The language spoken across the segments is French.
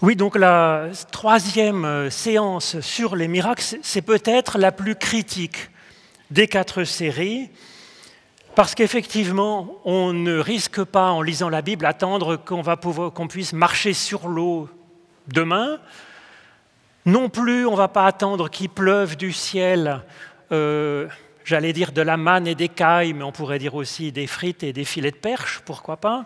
Oui, donc la troisième euh, séance sur les miracles, c'est peut-être la plus critique des quatre séries, parce qu'effectivement, on ne risque pas, en lisant la Bible, attendre qu'on qu'on puisse marcher sur l'eau demain. Non plus, on ne va pas attendre qu'il pleuve du ciel, euh, j'allais dire de la manne et des cailles, mais on pourrait dire aussi des frites et des filets de perche, pourquoi pas.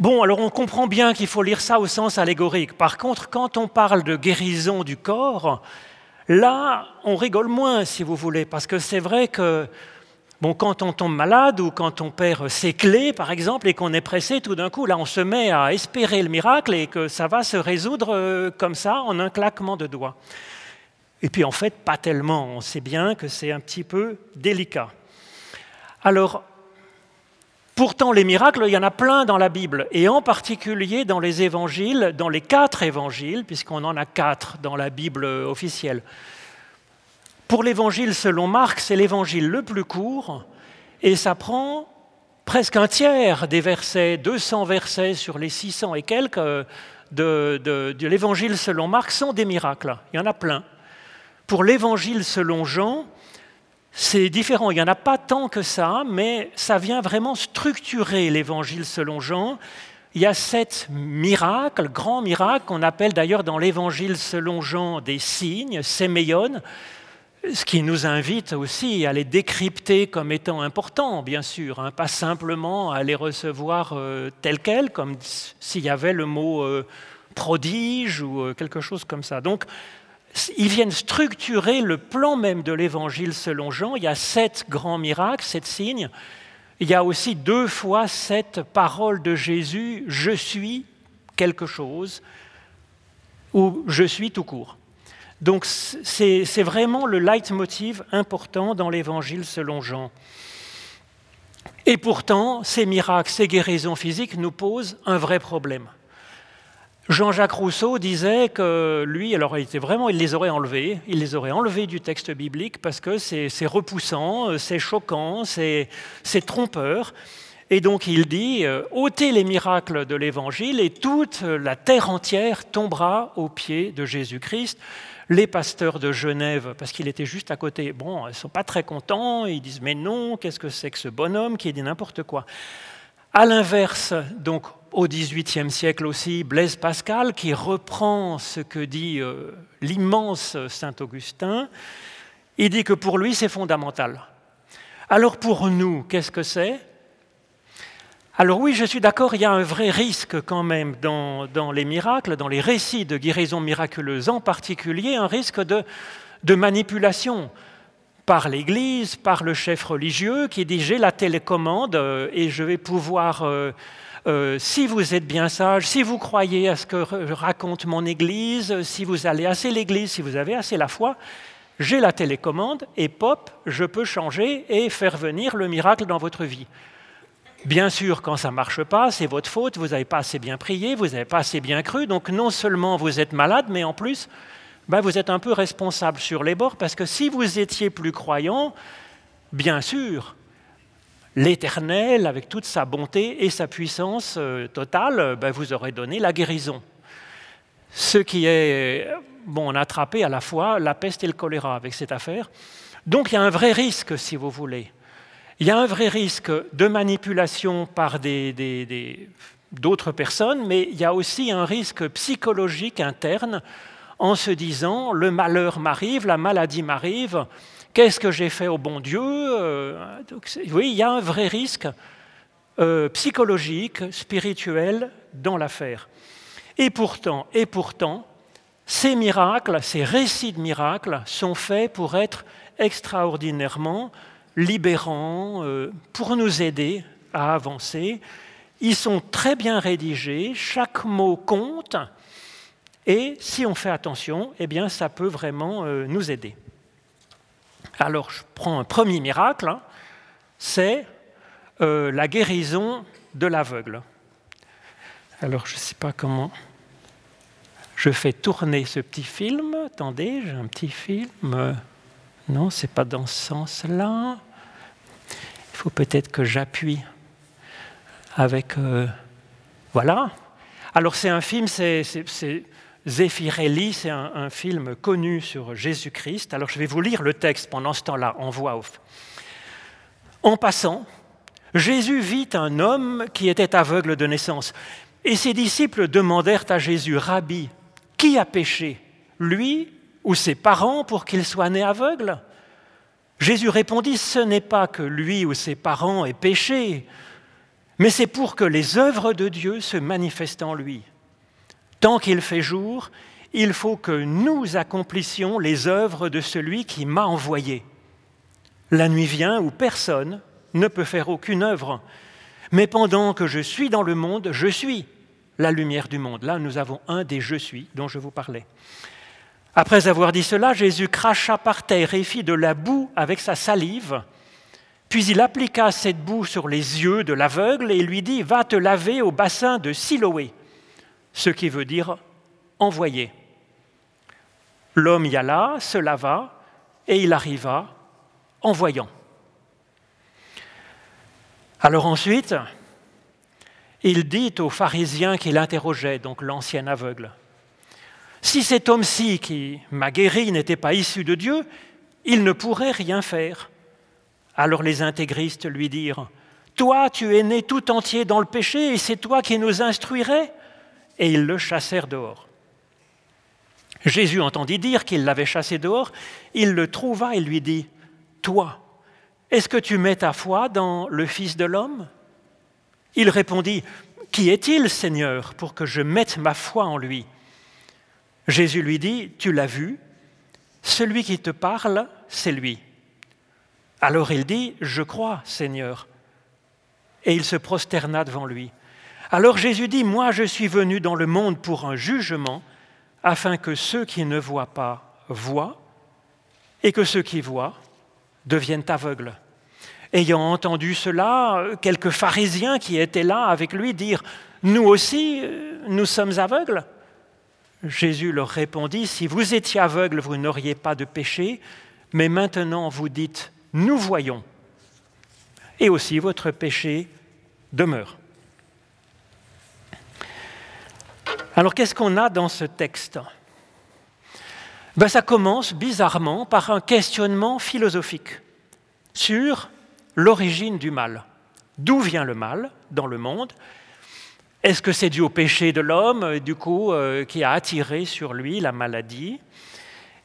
Bon, alors on comprend bien qu'il faut lire ça au sens allégorique. Par contre, quand on parle de guérison du corps, là, on rigole moins, si vous voulez, parce que c'est vrai que bon, quand on tombe malade ou quand on perd ses clés, par exemple, et qu'on est pressé, tout d'un coup, là, on se met à espérer le miracle et que ça va se résoudre euh, comme ça, en un claquement de doigts. Et puis, en fait, pas tellement. On sait bien que c'est un petit peu délicat. Alors, Pourtant, les miracles, il y en a plein dans la Bible, et en particulier dans les évangiles, dans les quatre évangiles, puisqu'on en a quatre dans la Bible officielle. Pour l'évangile selon Marc, c'est l'évangile le plus court, et ça prend presque un tiers des versets, 200 versets sur les 600 et quelques de, de l'évangile selon Marc sont des miracles. Il y en a plein. Pour l'évangile selon Jean, c'est différent. Il n'y en a pas tant que ça, mais ça vient vraiment structurer l'évangile selon Jean. Il y a sept miracles, grands miracles, qu'on appelle d'ailleurs dans l'évangile selon Jean des signes, séméon, ce qui nous invite aussi à les décrypter comme étant importants, bien sûr, hein, pas simplement à les recevoir euh, tels quels, comme s'il y avait le mot euh, prodige ou euh, quelque chose comme ça. Donc, ils viennent structurer le plan même de l'évangile selon Jean. Il y a sept grands miracles, sept signes. Il y a aussi deux fois cette parole de Jésus, je suis quelque chose, ou je suis tout court. Donc c'est vraiment le leitmotiv important dans l'évangile selon Jean. Et pourtant, ces miracles, ces guérisons physiques nous posent un vrai problème. Jean-Jacques Rousseau disait que lui, alors il était vraiment, il les aurait enlevés, il les aurait enlevés du texte biblique parce que c'est repoussant, c'est choquant, c'est trompeur. Et donc il dit, euh, ôtez les miracles de l'Évangile et toute la terre entière tombera aux pieds de Jésus-Christ. Les pasteurs de Genève, parce qu'il était juste à côté, bon, ils ne sont pas très contents, ils disent, mais non, qu'est-ce que c'est que ce bonhomme qui dit n'importe quoi? À l'inverse, donc au XVIIIe siècle aussi Blaise Pascal, qui reprend ce que dit euh, l'immense Saint Augustin. Il dit que pour lui, c'est fondamental. Alors pour nous, qu'est-ce que c'est? Alors oui, je suis d'accord, il y a un vrai risque quand même dans, les miracles, dans les récits de guérison miraculeuse en particulier, un risque de, manipulation par l'Église, par le chef religieux qui dit j'ai la télécommande euh, et je vais pouvoir... Euh, euh, si vous êtes bien sage, si vous croyez à ce que raconte mon Église, si vous allez assez l'Église, si vous avez assez la foi, j'ai la télécommande et pop, je peux changer et faire venir le miracle dans votre vie. Bien sûr, quand ça ne marche pas, c'est votre faute, vous n'avez pas assez bien prié, vous n'avez pas assez bien cru, donc non seulement vous êtes malade, mais en plus, ben, vous êtes un peu responsable sur les bords, parce que si vous étiez plus croyant, bien sûr, l'Éternel, avec toute sa bonté et sa puissance euh, totale, euh, ben, vous aurait donné la guérison. Ce qui est, bon, on a attrapé à la fois la peste et le choléra avec cette affaire. Donc il y a un vrai risque, si vous voulez. Il y a un vrai risque de manipulation par d'autres personnes, mais il y a aussi un risque psychologique interne en se disant le malheur m'arrive, la maladie m'arrive, Qu'est-ce que j'ai fait au bon Dieu euh, Oui, il y a un vrai risque euh, psychologique, spirituel dans l'affaire. Et pourtant, et pourtant, ces miracles, ces récits de miracles sont faits pour être extraordinairement libérants, euh, pour nous aider à avancer. Ils sont très bien rédigés, chaque mot compte, et si on fait attention, eh bien, ça peut vraiment nous aider. Alors je prends un premier miracle, hein. c'est euh, la guérison de l'aveugle. Alors je ne sais pas comment je fais tourner ce petit film. Attendez, j'ai un petit film. Non, c'est pas dans ce sens-là. Il faut peut-être que j'appuie avec. Euh, voilà. Alors c'est un film, c'est Zeffirelli, c'est un, un, film connu sur Jésus-Christ. Alors je vais vous lire le texte pendant ce temps-là, en voix off. En passant, Jésus vit un homme qui était aveugle de naissance. Et ses disciples demandèrent à Jésus, Rabbi, qui a péché, lui ou ses parents pour qu'il soit né aveugle? Jésus répondit, ce n'est pas que lui ou ses parents aient péché, mais c'est pour que les œuvres de Dieu se manifestent en lui. Tant qu'il fait jour, il faut que nous accomplissions les œuvres de celui qui m'a envoyé. La nuit vient où personne ne peut faire aucune œuvre, mais pendant que je suis dans le monde, je suis la lumière du monde. Là, nous avons un des je suis dont je vous parlais. Après avoir dit cela, Jésus cracha par terre et fit de la boue avec sa salive. Puis il appliqua cette boue sur les yeux de l'aveugle et lui dit Va te laver au bassin de Siloé, ce qui veut dire envoyer. L'homme y alla, se lava, et il arriva en voyant. Alors ensuite, il dit aux pharisiens qui l'interrogeaient, donc l'ancien aveugle, Si cet homme-ci qui m'a guéri n'était pas issu de Dieu, il ne pourrait rien faire. Alors les intégristes lui dirent, Toi, tu es né tout entier dans le péché, et c'est toi qui nous instruirais Et ils le chassèrent dehors. Jésus entendit dire qu'il l'avait chassé dehors, il le trouva et lui dit, Toi, est-ce que tu mets ta foi dans le Fils de l'homme? Il répondit, Qui est-il, Seigneur, pour que je mette ma foi en lui? Jésus lui dit, Tu l'as vu, celui qui te parle, c'est lui. Alors il dit, Je crois, Seigneur. Et il se prosterna devant lui. Alors Jésus dit, Moi je suis venu dans le monde pour un jugement, afin que ceux qui ne voient pas voient, et que ceux qui voient deviennent aveugles. Ayant entendu cela, quelques pharisiens qui étaient là avec lui dirent, Nous aussi, nous sommes aveugles. Jésus leur répondit, Si vous étiez aveugles, vous n'auriez pas de péché, mais maintenant vous dites, Nous voyons. Et aussi votre péché demeure. Alors qu'est-ce qu'on a dans ce texte? Ben, Ça commence bizarrement par un questionnement philosophique sur l'origine du mal. D'où vient le mal dans le monde? Est-ce que c'est dû au péché de l'homme, du coup, euh, qui a attiré sur lui la maladie?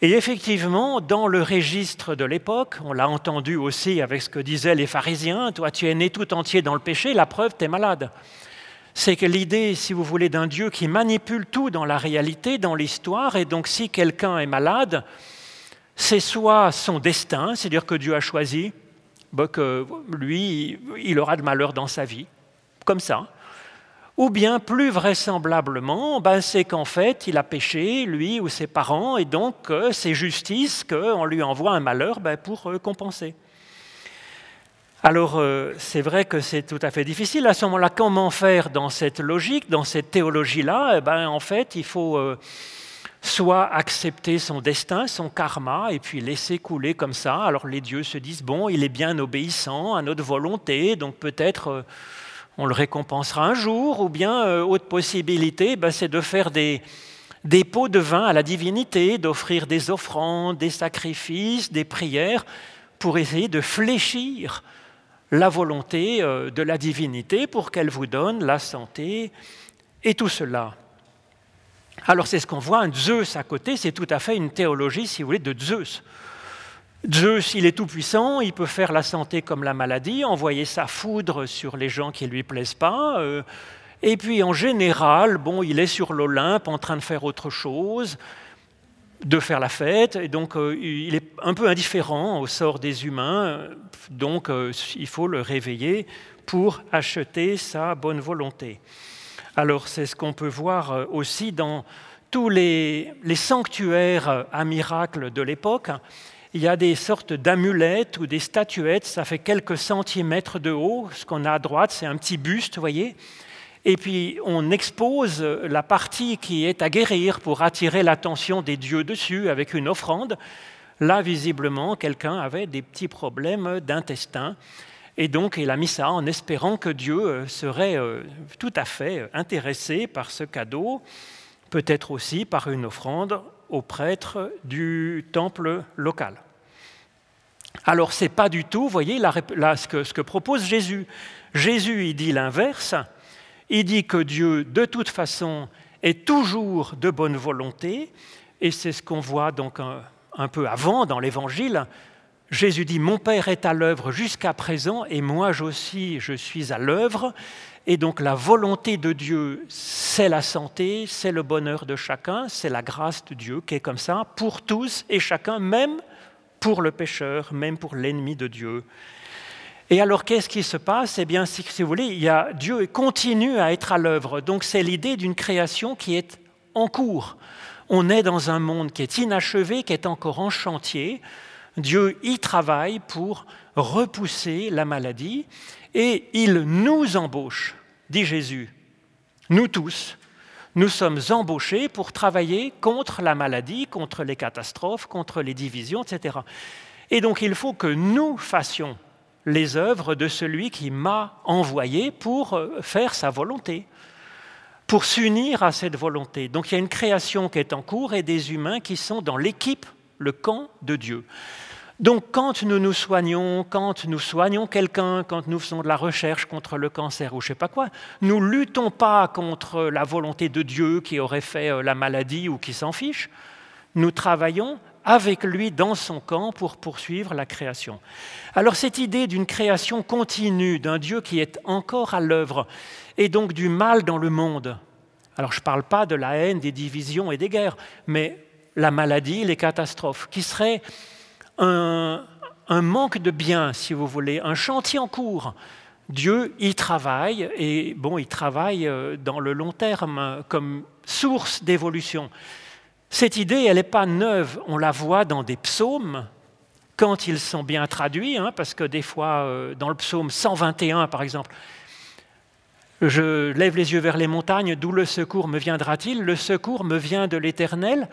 Et effectivement, dans le registre de l'époque, on l'a entendu aussi avec ce que disaient les pharisiens, toi tu es né tout entier dans le péché, la preuve, tu es malade. C'est que l'idée, si vous voulez, d'un Dieu qui manipule tout dans la réalité, dans l'histoire, et donc si quelqu'un est malade, c'est soit son destin, c'est-à-dire que Dieu a choisi bah, que lui, il aura de malheur dans sa vie, comme ça. Ou bien, plus vraisemblablement, ben, c'est qu'en fait, il a péché, lui ou ses parents, et donc euh, c'est justice qu'on lui envoie un malheur ben, pour euh, compenser. Alors, euh, c'est vrai que c'est tout à fait difficile. À ce moment-là, comment faire dans cette logique, dans cette théologie-là? Eh ben, En fait, il faut soit accepter son destin, son karma, et puis laisser couler comme ça. Alors les dieux se disent, bon, il est bien obéissant à notre volonté, donc peut-être euh, on le récompensera un jour, ou bien, euh, autre possibilité, ben, c'est de faire des, des pots de vin à la divinité, d'offrir des offrandes, des sacrifices, des prières, pour essayer de fléchir la volonté euh, de la divinité pour qu'elle vous donne la santé et tout cela. Alors c'est ce qu'on voit, un Zeus à côté, c'est tout à fait une théologie, si vous voulez, de Zeus. Zeus, il est tout-puissant, il peut faire la santé comme la maladie, envoyer sa foudre sur les gens qui ne lui plaisent pas. Euh, et puis en général, bon, il est sur l'Olympe en train de faire autre chose, de faire la fête, et donc euh, il est un peu indifférent au sort des humains, donc euh, il faut le réveiller pour acheter sa bonne volonté. Alors c'est ce qu'on peut voir euh, aussi dans tous les, sanctuaires à miracles de l'époque. Il y a des sortes d'amulettes ou des statuettes, ça fait quelques centimètres de haut. Ce qu'on a à droite, c'est un petit buste, vous voyez. Et puis on expose la partie qui est à guérir pour attirer l'attention des dieux dessus avec une offrande. Là, visiblement, quelqu'un avait des petits problèmes d'intestin. Et donc, il a mis ça en espérant que Dieu euh, serait euh, tout à fait intéressé par ce cadeau, peut-être aussi par une offrande au prêtre du temple local. Alors, ce n'est pas du tout, vous voyez, ce, que, ce que propose Jésus. Jésus, il dit l'inverse. Il dit que Dieu, de toute façon, est toujours de bonne volonté, et c'est ce qu'on voit donc un, peu avant dans l'Évangile. Jésus dit, mon Père est à l'œuvre jusqu'à présent, et moi aussi je suis à l'œuvre. Et donc la volonté de Dieu, c'est la santé, c'est le bonheur de chacun, c'est la grâce de Dieu qui est comme ça pour tous et chacun, même pour le pécheur, même pour l'ennemi de Dieu. Et alors, qu'est-ce qui se passe? Eh bien, si, vous voulez, il y a, Dieu continue à être à l'œuvre. Donc, c'est l'idée d'une création qui est en cours. On est dans un monde qui est inachevé, qui est encore en chantier. Dieu y travaille pour repousser la maladie et il nous embauche, dit Jésus. Nous tous, nous sommes embauchés pour travailler contre la maladie, contre les catastrophes, contre les divisions, etc. Et donc il faut que nous fassions les œuvres de celui qui m'a envoyé pour euh, faire sa volonté, pour s'unir à cette volonté. Donc il y a une création qui est en cours et des humains qui sont dans l'équipe, le camp de Dieu. Donc quand nous nous soignons, quand nous soignons quelqu'un, quand nous faisons de la recherche contre le cancer ou je ne sais pas quoi, nous luttons pas contre la volonté de Dieu qui aurait fait euh, la maladie ou qui s'en fiche. Nous travaillons avec lui dans son camp pour poursuivre la création. Alors cette idée d'une création continue, d'un Dieu qui est encore à l'œuvre, et donc du mal dans le monde. Alors je ne parle pas de la haine, des divisions et des guerres, mais la maladie, les catastrophes, qui serait un, un manque de bien, si vous voulez, un chantier en cours. Dieu y travaille, et bon, il travaille euh, dans le long terme comme source d'évolution. Cette idée, elle n'est pas neuve, on la voit dans des psaumes, quand ils sont bien traduits, hein, parce que des fois, euh, dans le psaume 121, par exemple, je lève les yeux vers les montagnes, d'où le secours me viendra-t-il? Le secours me vient de l'Éternel,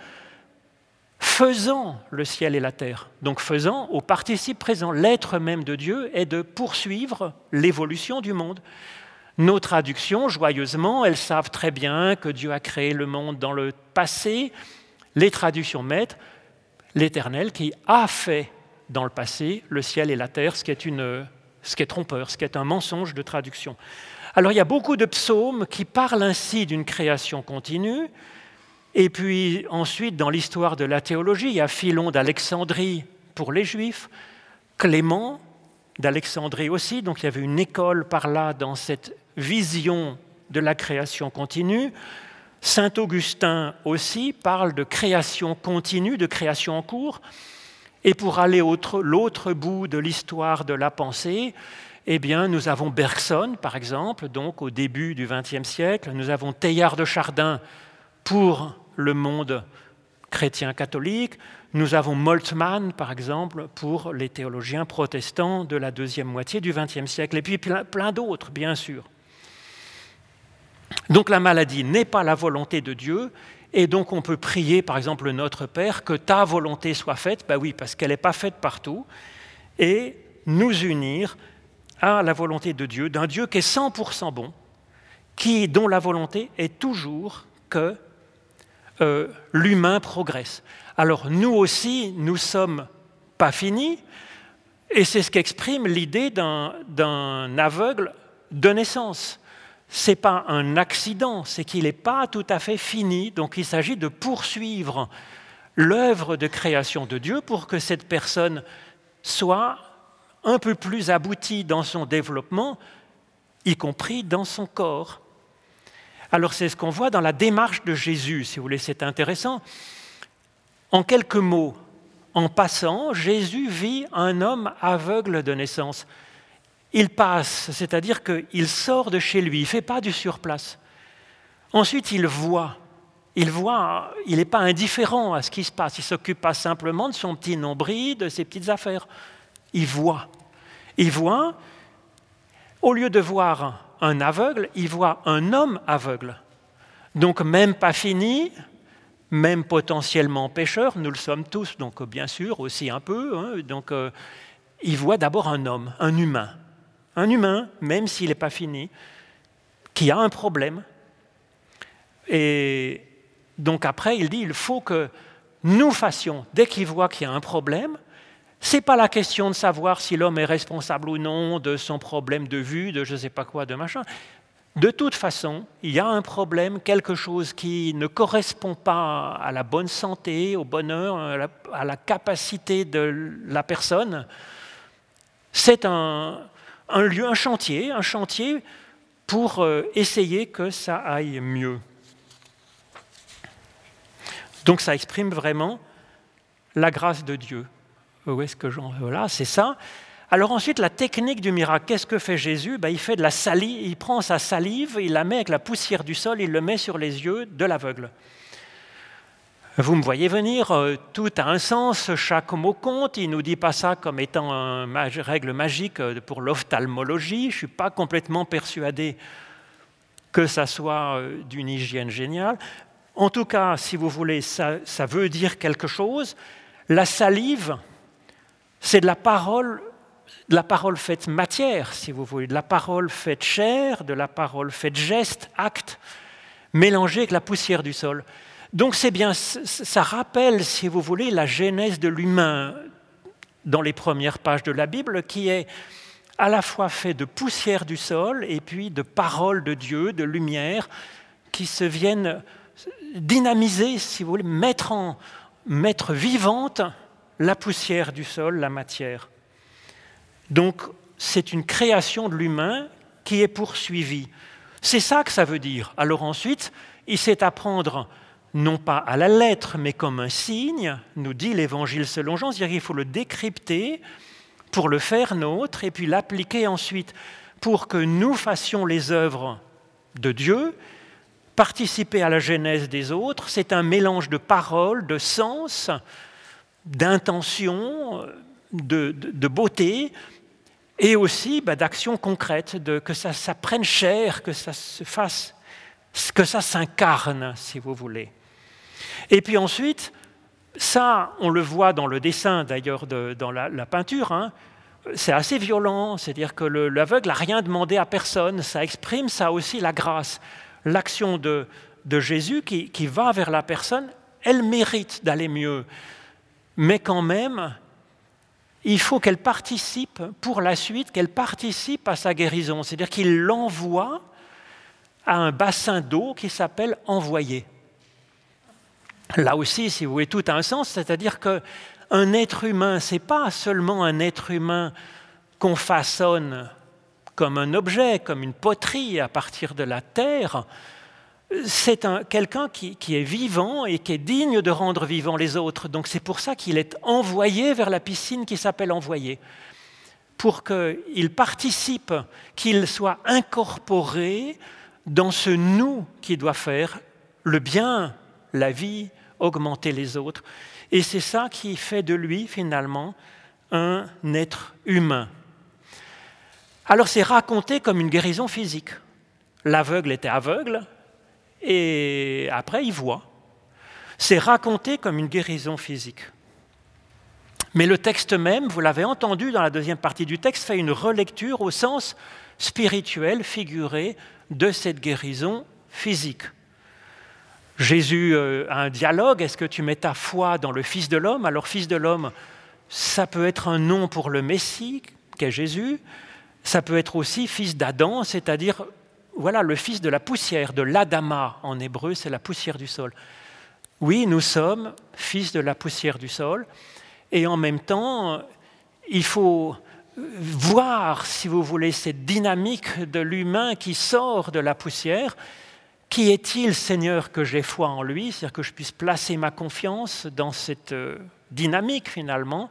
faisant le ciel et la terre. Donc faisant au participe présent. L'être même de Dieu est de poursuivre l'évolution du monde. Nos traductions, joyeusement, elles savent très bien que Dieu a créé le monde dans le passé, les traductions mettent l'Éternel qui a fait dans le passé le ciel et la terre, ce qui est, une, ce qui est trompeur, ce qui est un mensonge de traduction. Alors il y a beaucoup de psaumes qui parlent ainsi d'une création continue, et puis ensuite dans l'histoire de la théologie, il y a Philon d'Alexandrie pour les Juifs, Clément d'Alexandrie aussi, donc il y avait une école par là dans cette vision de la création continue. Saint Augustin aussi parle de création continue, de création en cours. Et pour aller l'autre bout de l'histoire de la pensée, eh bien, nous avons Bergson, par exemple, donc au début du XXe siècle. Nous avons Teilhard de Chardin pour le monde chrétien catholique. Nous avons Moltmann, par exemple, pour les théologiens protestants de la deuxième moitié du XXe siècle. Et puis plein d'autres, bien sûr. Donc la maladie n'est pas la volonté de Dieu, et donc on peut prier, par exemple, Notre Père, que ta volonté soit faite, ben oui, parce qu'elle n'est pas faite partout, et nous unir à la volonté de Dieu, d'un Dieu qui est 100% bon, qui, dont la volonté est toujours que euh, l'humain progresse. Alors nous aussi, nous ne sommes pas finis, et c'est ce qu'exprime l'idée d'un aveugle de naissance ce n'est pas un accident, c'est qu'il n'est pas tout à fait fini. Donc il s'agit de poursuivre l'œuvre de création de Dieu pour que cette personne soit un peu plus aboutie dans son développement, y compris dans son corps. Alors c'est ce qu'on voit dans la démarche de Jésus, si vous voulez, c'est intéressant. En quelques mots, en passant, Jésus vit un homme aveugle de naissance il passe, c'est-à-dire qu'il sort de chez lui, il ne fait pas du surplace. Ensuite, il voit. Il voit, il n'est pas indifférent à ce qui se passe. Il ne s'occupe pas simplement de son petit nombril, de ses petites affaires. Il voit. Il voit, au lieu de voir un aveugle, il voit un homme aveugle. Donc même pas fini, même potentiellement pécheur, nous le sommes tous, donc bien sûr aussi un peu. Hein. donc euh, il voit d'abord un homme, un humain un humain, même s'il n'est pas fini, qui a un problème. Et donc après, il dit, il faut que nous fassions, dès qu'il voit qu'il y a un problème, ce n'est pas la question de savoir si l'homme est responsable ou non de son problème de vue, de je ne sais pas quoi, de machin. De toute façon, il y a un problème, quelque chose qui ne correspond pas à la bonne santé, au bonheur, à la, capacité de la personne. C'est un, lieu, un chantier, un chantier pour euh, essayer que ça aille mieux. Donc ça exprime vraiment la grâce de Dieu. Où est-ce que j'en voilà, c'est ça. Alors ensuite, la technique du miracle, qu'est-ce que fait Jésus? Ben, Il fait de la salive, il prend sa salive, il la met avec la poussière du sol, il le met sur les yeux de l'aveugle. Vous me voyez venir, euh, tout a un sens, chaque mot compte, il ne nous dit pas ça comme étant une règle magique euh, pour l'ophtalmologie, je ne suis pas complètement persuadé que ça soit euh, d'une hygiène géniale. En tout cas, si vous voulez, ça, ça veut dire quelque chose. La salive, c'est de la parole de la parole faite matière, si vous voulez, de la parole faite chair, de la parole faite geste, acte, mélangée avec la poussière du sol. Donc c'est bien, ça rappelle, si vous voulez, la genèse de l'humain dans les premières pages de la Bible, qui est à la fois fait de poussière du sol et puis de paroles de Dieu, de lumière, qui se viennent dynamiser, si vous voulez, mettre, en, mettre vivante la poussière du sol, la matière. Donc c'est une création de l'humain qui est poursuivie. C'est ça que ça veut dire. Alors ensuite, il sait apprendre non pas à la lettre, mais comme un signe, nous dit l'Évangile selon Jean, c'est-à-dire qu'il faut le décrypter pour le faire nôtre et puis l'appliquer ensuite pour que nous fassions les œuvres de Dieu, participer à la genèse des autres. C'est un mélange de paroles, de sens, d'intention, de, beauté, et aussi bah, d'actions concrètes, de, que ça, ça, prenne chair, que ça se fasse, que ça s'incarne, si vous voulez. Et puis ensuite, ça, on le voit dans le dessin d'ailleurs, dans la, peinture, hein, c'est assez violent, c'est-à-dire que l'aveugle n'a rien demandé à personne, ça exprime ça aussi la grâce. L'action de, Jésus qui, qui va vers la personne, elle mérite d'aller mieux, mais quand même, il faut qu'elle participe pour la suite, qu'elle participe à sa guérison. C'est-à-dire qu'il l'envoie à un bassin d'eau qui s'appelle envoyé. Là aussi, si vous voulez, tout a un sens, c'est-à-dire qu'un être humain, ce n'est pas seulement un être humain qu'on façonne comme un objet, comme une poterie à partir de la terre, c'est quelqu'un qui, est vivant et qui est digne de rendre vivant les autres. Donc c'est pour ça qu'il est envoyé vers la piscine qui s'appelle envoyé, pour qu'il participe, qu'il soit incorporé dans ce nous qui doit faire le bien, la vie, augmenter les autres. Et c'est ça qui fait de lui finalement un être humain. Alors c'est raconté comme une guérison physique. L'aveugle était aveugle, et après il voit. C'est raconté comme une guérison physique. Mais le texte même, vous l'avez entendu dans la deuxième partie du texte, fait une relecture au sens spirituel, figuré de cette guérison physique. Jésus euh, a un dialogue, est-ce que tu mets ta foi dans le Fils de l'homme? Alors Fils de l'homme, ça peut être un nom pour le Messie, qu'est Jésus, ça peut être aussi Fils d'Adam, c'est-à-dire voilà le fils de la poussière, de l'Adama en hébreu, c'est la poussière du sol. Oui, nous sommes fils de la poussière du sol, et en même temps, il faut voir, si vous voulez, cette dynamique de l'humain qui sort de la poussière. Qui est-il, Seigneur, que j'ai foi en lui C'est-à-dire que je puisse placer ma confiance dans cette euh, dynamique finalement?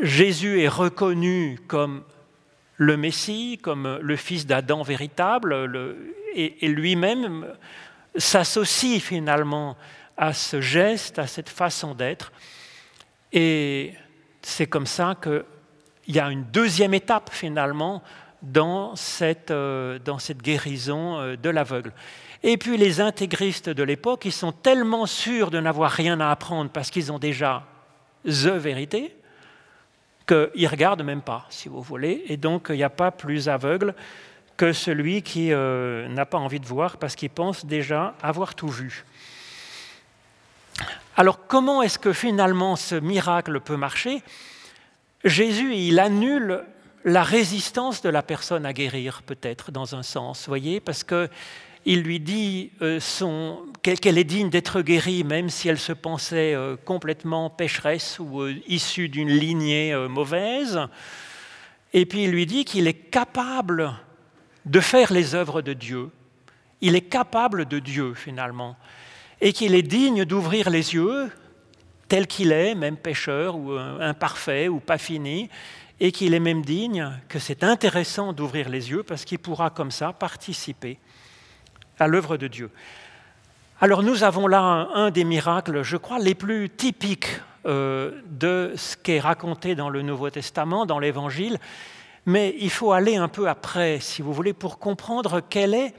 Jésus est reconnu comme le Messie comme le fils d'Adam véritable, et, lui-même s'associe finalement à ce geste, à cette façon d'être. Et c'est comme ça qu'il y a une deuxième étape finalement dans cette, euh, dans cette guérison euh, de l'aveugle. Et puis les intégristes de l'époque, ils sont tellement sûrs de n'avoir rien à apprendre parce qu'ils ont déjà the vérité, qu'il ne regarde même pas, si vous voulez, et donc il n'y a pas plus aveugle que celui qui euh, n'a pas envie de voir parce qu'il pense déjà avoir tout vu. Alors comment est-ce que finalement ce miracle peut marcher? Jésus, il annule la résistance de la personne à guérir, peut-être, dans un sens, voyez, parce que il lui dit euh, qu'elle est digne d'être guérie, même si elle se pensait euh, complètement pécheresse ou euh, issue d'une lignée mauvaise. Et puis il lui dit qu'il est capable de faire les œuvres de Dieu. Il est capable de Dieu, finalement. Et qu'il est digne d'ouvrir les yeux, tel qu'il est, même pécheur ou imparfait ou pas fini, et qu'il est même digne, que c'est intéressant d'ouvrir les yeux parce qu'il pourra comme ça participer à l'œuvre de Dieu. Alors nous avons là un, des miracles, je crois, les plus typiques euh, de ce qui est raconté dans le Nouveau Testament, dans l'Évangile, mais il faut aller un peu après, si vous voulez, pour comprendre quelle est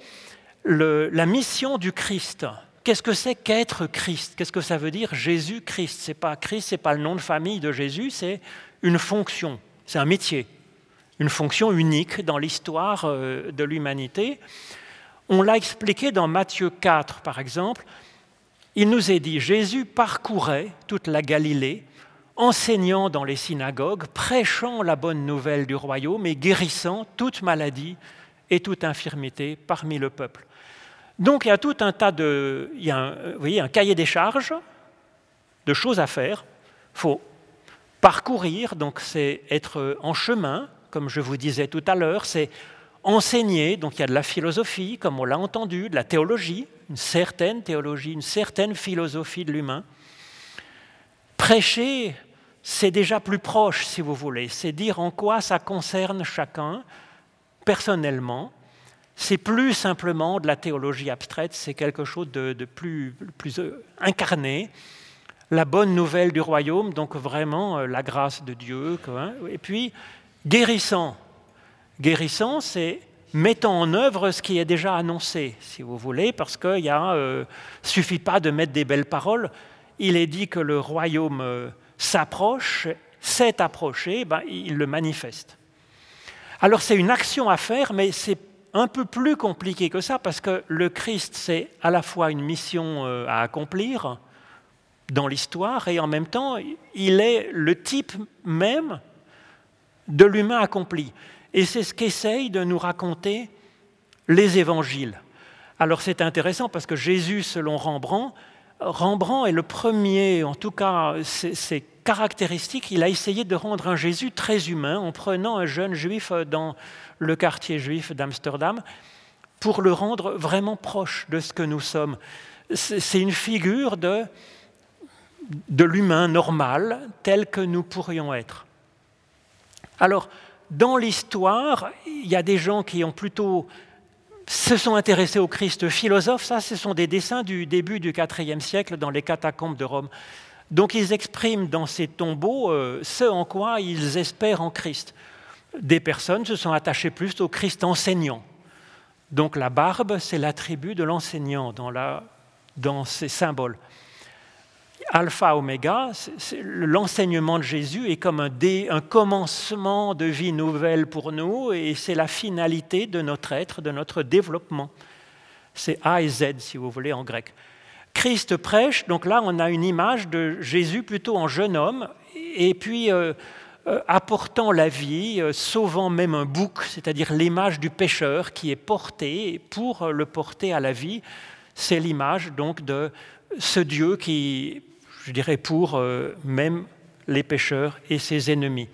la mission du Christ. Qu'est-ce que c'est qu'être Christ? Qu'est-ce que ça veut dire Jésus-Christ? C'est pas Christ, c'est pas le nom de famille de Jésus, c'est une fonction, c'est un métier, une fonction unique dans l'histoire euh, de l'humanité. On l'a expliqué dans Matthieu 4, par exemple. Il nous est dit, Jésus parcourait toute la Galilée, enseignant dans les synagogues, prêchant la bonne nouvelle du royaume et guérissant toute maladie et toute infirmité parmi le peuple. Donc il y a tout un tas de... Il y a un, vous voyez, un cahier des charges de choses à faire. Il faut parcourir, donc c'est être en chemin, comme je vous disais tout à l'heure, c'est enseigner, donc il y a de la philosophie, comme on l'a entendu, de la théologie, une certaine théologie, une certaine philosophie de l'humain. Prêcher, c'est déjà plus proche, si vous voulez, c'est dire en quoi ça concerne chacun personnellement. C'est plus simplement de la théologie abstraite, c'est quelque chose de, plus, euh, incarné. La bonne nouvelle du royaume, donc vraiment euh, la grâce de Dieu. Et puis, guérissant, Guérissant, c'est mettant en œuvre ce qui est déjà annoncé, si vous voulez, parce qu'il ne euh, suffit pas de mettre des belles paroles. Il est dit que le royaume euh, s'approche, s'est approché, ben, il le manifeste. Alors c'est une action à faire, mais c'est un peu plus compliqué que ça, parce que le Christ, c'est à la fois une mission euh, à accomplir dans l'histoire, et en même temps, il est le type même de l'humain accompli. Et c'est ce qu'essayent de nous raconter les évangiles. Alors c'est intéressant parce que Jésus, selon Rembrandt, Rembrandt est le premier, en tout cas, c'est caractéristique, il a essayé de rendre un Jésus très humain en prenant un jeune juif dans le quartier juif d'Amsterdam pour le rendre vraiment proche de ce que nous sommes. C'est une figure de, de l'humain normal tel que nous pourrions être. Alors, dans l'histoire, il y a des gens qui ont plutôt se sont intéressés au Christ philosophe. Ça, ce sont des dessins du début du IVe siècle dans les catacombes de Rome. Donc ils expriment dans ces tombeaux euh, ce en quoi ils espèrent en Christ. Des personnes se sont attachées plus au Christ enseignant. Donc la barbe, c'est l'attribut de l'enseignant dans, dans ces symboles alpha, oméga, l'enseignement de Jésus est comme un, commencement de vie nouvelle pour nous et c'est la finalité de notre être, de notre développement. C'est A et Z, si vous voulez, en grec. Christ prêche, donc là on a une image de Jésus plutôt en jeune homme, et puis euh, euh, apportant la vie, euh, sauvant même un bouc, c'est-à-dire l'image du pécheur qui est porté, pour le porter à la vie, c'est l'image donc de ce Dieu qui je dirais, pour euh, même les pécheurs et ses ennemis.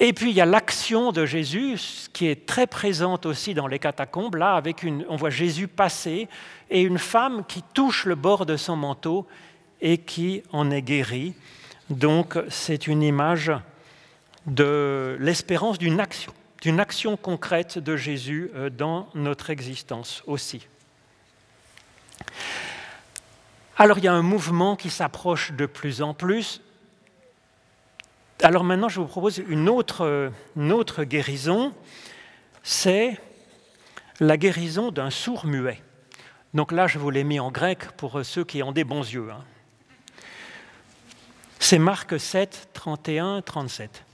Et puis il y a l'action de Jésus qui est très présente aussi dans les catacombes. Là, avec une, on voit Jésus passer et une femme qui touche le bord de son manteau et qui en est guérie. Donc c'est une image de l'espérance d'une action, concrète de Jésus euh, dans notre existence aussi. Alors il y a un mouvement qui s'approche de plus en plus. Alors maintenant, je vous propose une autre, guérison, c'est la guérison d'un sourd muet. Donc là, je vous l'ai mis en grec pour ceux qui ont des bons yeux. Hein. C'est Marc 7, 31, 37.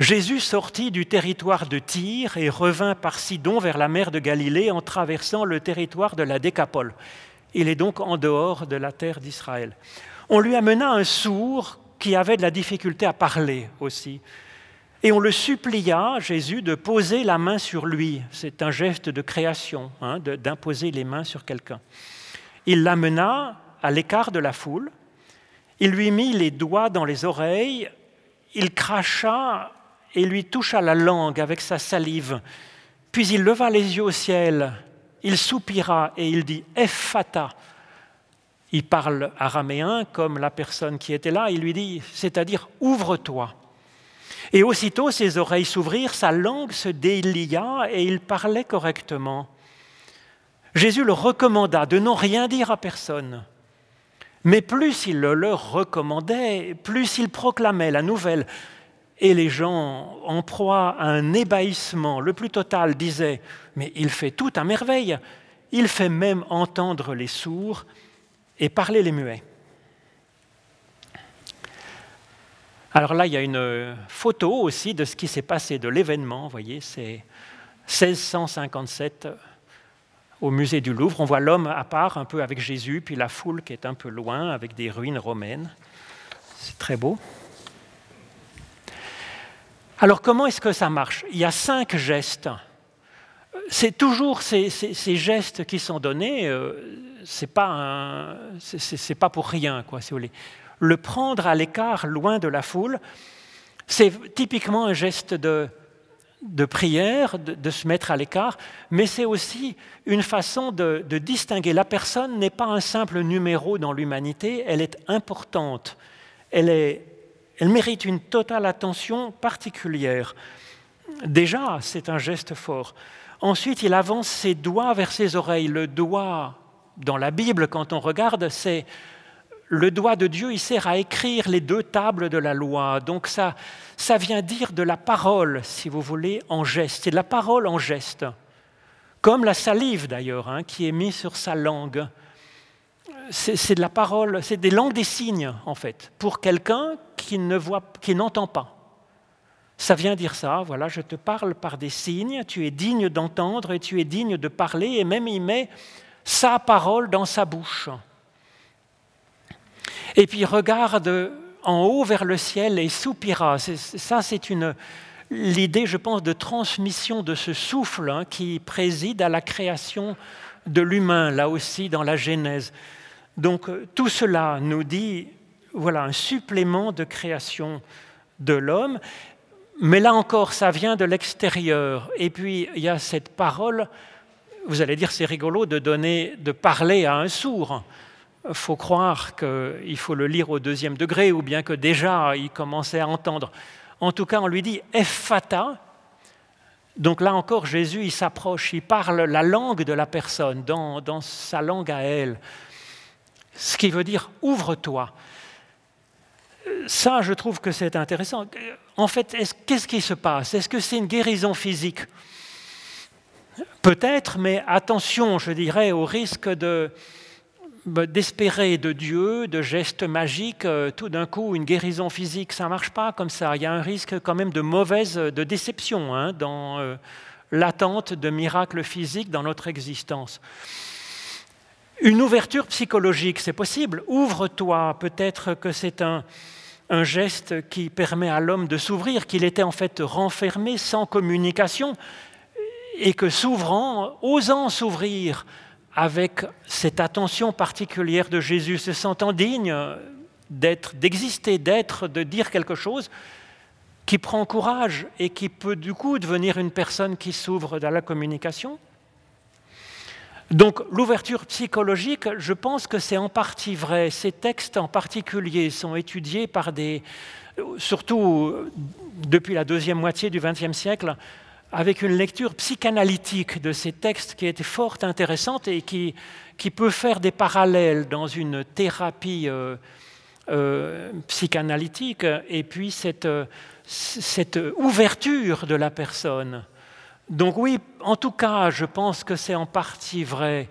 Jésus sortit du territoire de Tyr et revint par Sidon vers la mer de Galilée en traversant le territoire de la Décapole. Il est donc en dehors de la terre d'Israël. On lui amena un sourd qui avait de la difficulté à parler aussi. Et on le supplia, Jésus, de poser la main sur lui. C'est un geste de création, hein, d'imposer les mains sur quelqu'un. Il l'amena à l'écart de la foule. Il lui mit les doigts dans les oreilles. Il cracha et lui toucha la langue avec sa salive. Puis il leva les yeux au ciel. Il soupira et il dit Ephata. Il parle araméen comme la personne qui était là. Il lui dit, c'est-à-dire ouvre-toi. Et aussitôt ses oreilles s'ouvrirent, sa langue se délia et il parlait correctement. Jésus le recommanda de n'en rien dire à personne. Mais plus il le leur recommandait, plus il proclamait la nouvelle. Et les gens, en proie à un ébahissement le plus total, disaient Mais il fait tout à merveille. Il fait même entendre les sourds et parler les muets. Alors là, il y a une photo aussi de ce qui s'est passé, de l'événement. Vous voyez, c'est 1657 au musée du Louvre. On voit l'homme à part, un peu avec Jésus, puis la foule qui est un peu loin, avec des ruines romaines. C'est très beau. Alors comment est-ce que ça marche? Il y a cinq gestes. C'est toujours ces, gestes qui sont donnés, euh, c'est pas, pas pour rien, quoi, si vous voulez le prendre à l'écart, loin de la foule, c'est typiquement un geste de, prière, de, se mettre à l'écart, mais c'est aussi une façon de, distinguer. La personne n'est pas un simple numéro dans l'humanité, elle est importante, elle, elle mérite une totale attention particulière. Déjà, c'est un geste fort. Ensuite, il avance ses doigts vers ses oreilles. Le doigt, dans la Bible, quand on regarde, c'est le doigt de Dieu, il sert à écrire les deux tables de la loi. Donc ça, ça vient dire de la parole, si vous voulez, en geste. C'est de la parole en geste. Comme la salive d'ailleurs, hein, qui est mise sur sa langue. C'est de la parole, c'est des langues des signes, en fait, pour quelqu'un qui ne voit, qui n'entend pas. Ça vient dire ça, voilà, je te parle par des signes, tu es digne d'entendre et tu es digne de parler, et même il met sa parole dans sa bouche. Et puis regarde en haut vers le ciel et soupira. Ça, c'est l'idée, je pense, de transmission de ce souffle hein, qui préside à la création de l'humain, là aussi dans la Genèse. Donc euh, tout cela nous dit, voilà, un supplément de création de l'homme. Mais là encore, ça vient de l'extérieur. Et puis, il y a cette parole, vous allez dire, c'est rigolo de donner, de parler à un sourd faut croire qu'il faut le lire au deuxième degré, ou bien que déjà il commençait à entendre. En tout cas, on lui dit Ephata. Donc là encore, Jésus, il s'approche, il parle la langue de la personne, dans, dans sa langue à elle. Ce qui veut dire ouvre-toi. Ça, je trouve que c'est intéressant. En fait, qu'est-ce qui se passe? Est-ce que c'est une guérison physique? Peut-être, mais attention, je dirais, au risque bah, d'espérer de Dieu, de gestes magiques, euh, tout d'un coup, une guérison physique, ça ne marche pas comme ça. Il y a un risque quand même de mauvaise, de déception hein, dans euh, l'attente de miracles physiques dans notre existence. Une ouverture psychologique, c'est possible. Ouvre-toi, peut-être que c'est un, geste qui permet à l'homme de s'ouvrir, qu'il était en fait renfermé sans communication, et que s'ouvrant, osant s'ouvrir, avec cette attention particulière de Jésus, se sentant digne d'exister, d'être, de dire quelque chose, qui prend courage et qui peut du coup devenir une personne qui s'ouvre dans la communication. Donc l'ouverture psychologique, je pense que c'est en partie vrai. Ces textes en particulier sont étudiés par des, surtout depuis la deuxième moitié du XXe siècle, avec une lecture psychanalytique de ces textes qui était fort intéressante et qui, qui peut faire des parallèles dans une thérapie euh, euh, psychanalytique et puis cette, cette ouverture de la personne. Donc oui, en tout cas, je pense que c'est en partie vrai.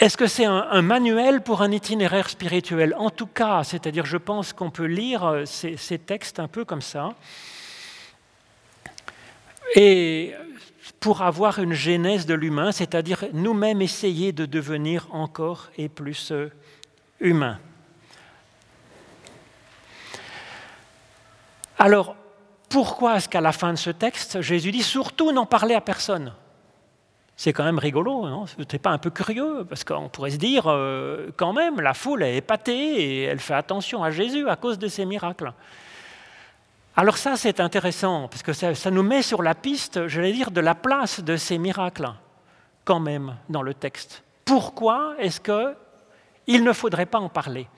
Est-ce que c'est un, manuel pour un itinéraire spirituel? En tout cas, c'est-à-dire je pense qu'on peut lire euh, ces, ces, textes un peu comme ça. Et pour avoir une genèse de l'humain, c'est-à-dire nous-mêmes essayer de devenir encore et plus euh, humains. Alors, pourquoi est-ce qu'à la fin de ce texte, Jésus dit surtout n'en parlez à personne? C'est quand même rigolo, non? N'es pas un peu curieux? Parce qu'on pourrait se dire, euh, quand même, la foule est épatée et elle fait attention à Jésus à cause de ses miracles. Alors ça, c'est intéressant, parce que ça, nous met sur la piste, je vais dire, de la place de ces miracles, quand même, dans le texte. Pourquoi est-ce qu'il ne faudrait pas en parler?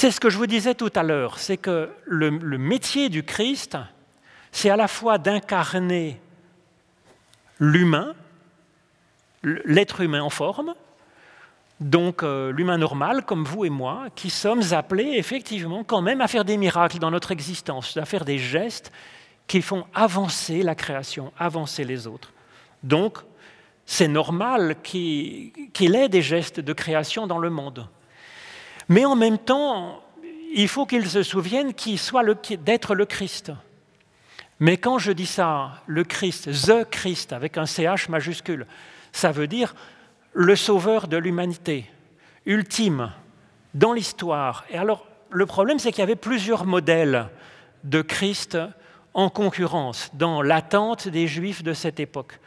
C'est ce que je vous disais tout à l'heure, c'est que le métier du Christ, c'est à la fois d'incarner l'humain, l'être humain en forme, donc euh, l'humain normal, comme vous et moi, qui sommes appelés effectivement quand même à faire des miracles dans notre existence, à faire des gestes qui font avancer la création, avancer les autres. Donc, c'est normal qu'il ait des gestes de création dans le monde. Mais en même temps, il faut qu'il se souvienne qu'il soit d'être le Christ. Mais quand je dis ça, le Christ, the Christ, avec un CH majuscule, ça veut dire le sauveur de l'humanité, ultime, dans l'histoire. Et alors, le problème, c'est qu'il y avait plusieurs modèles de Christ en concurrence dans l'attente des Juifs de cette époque.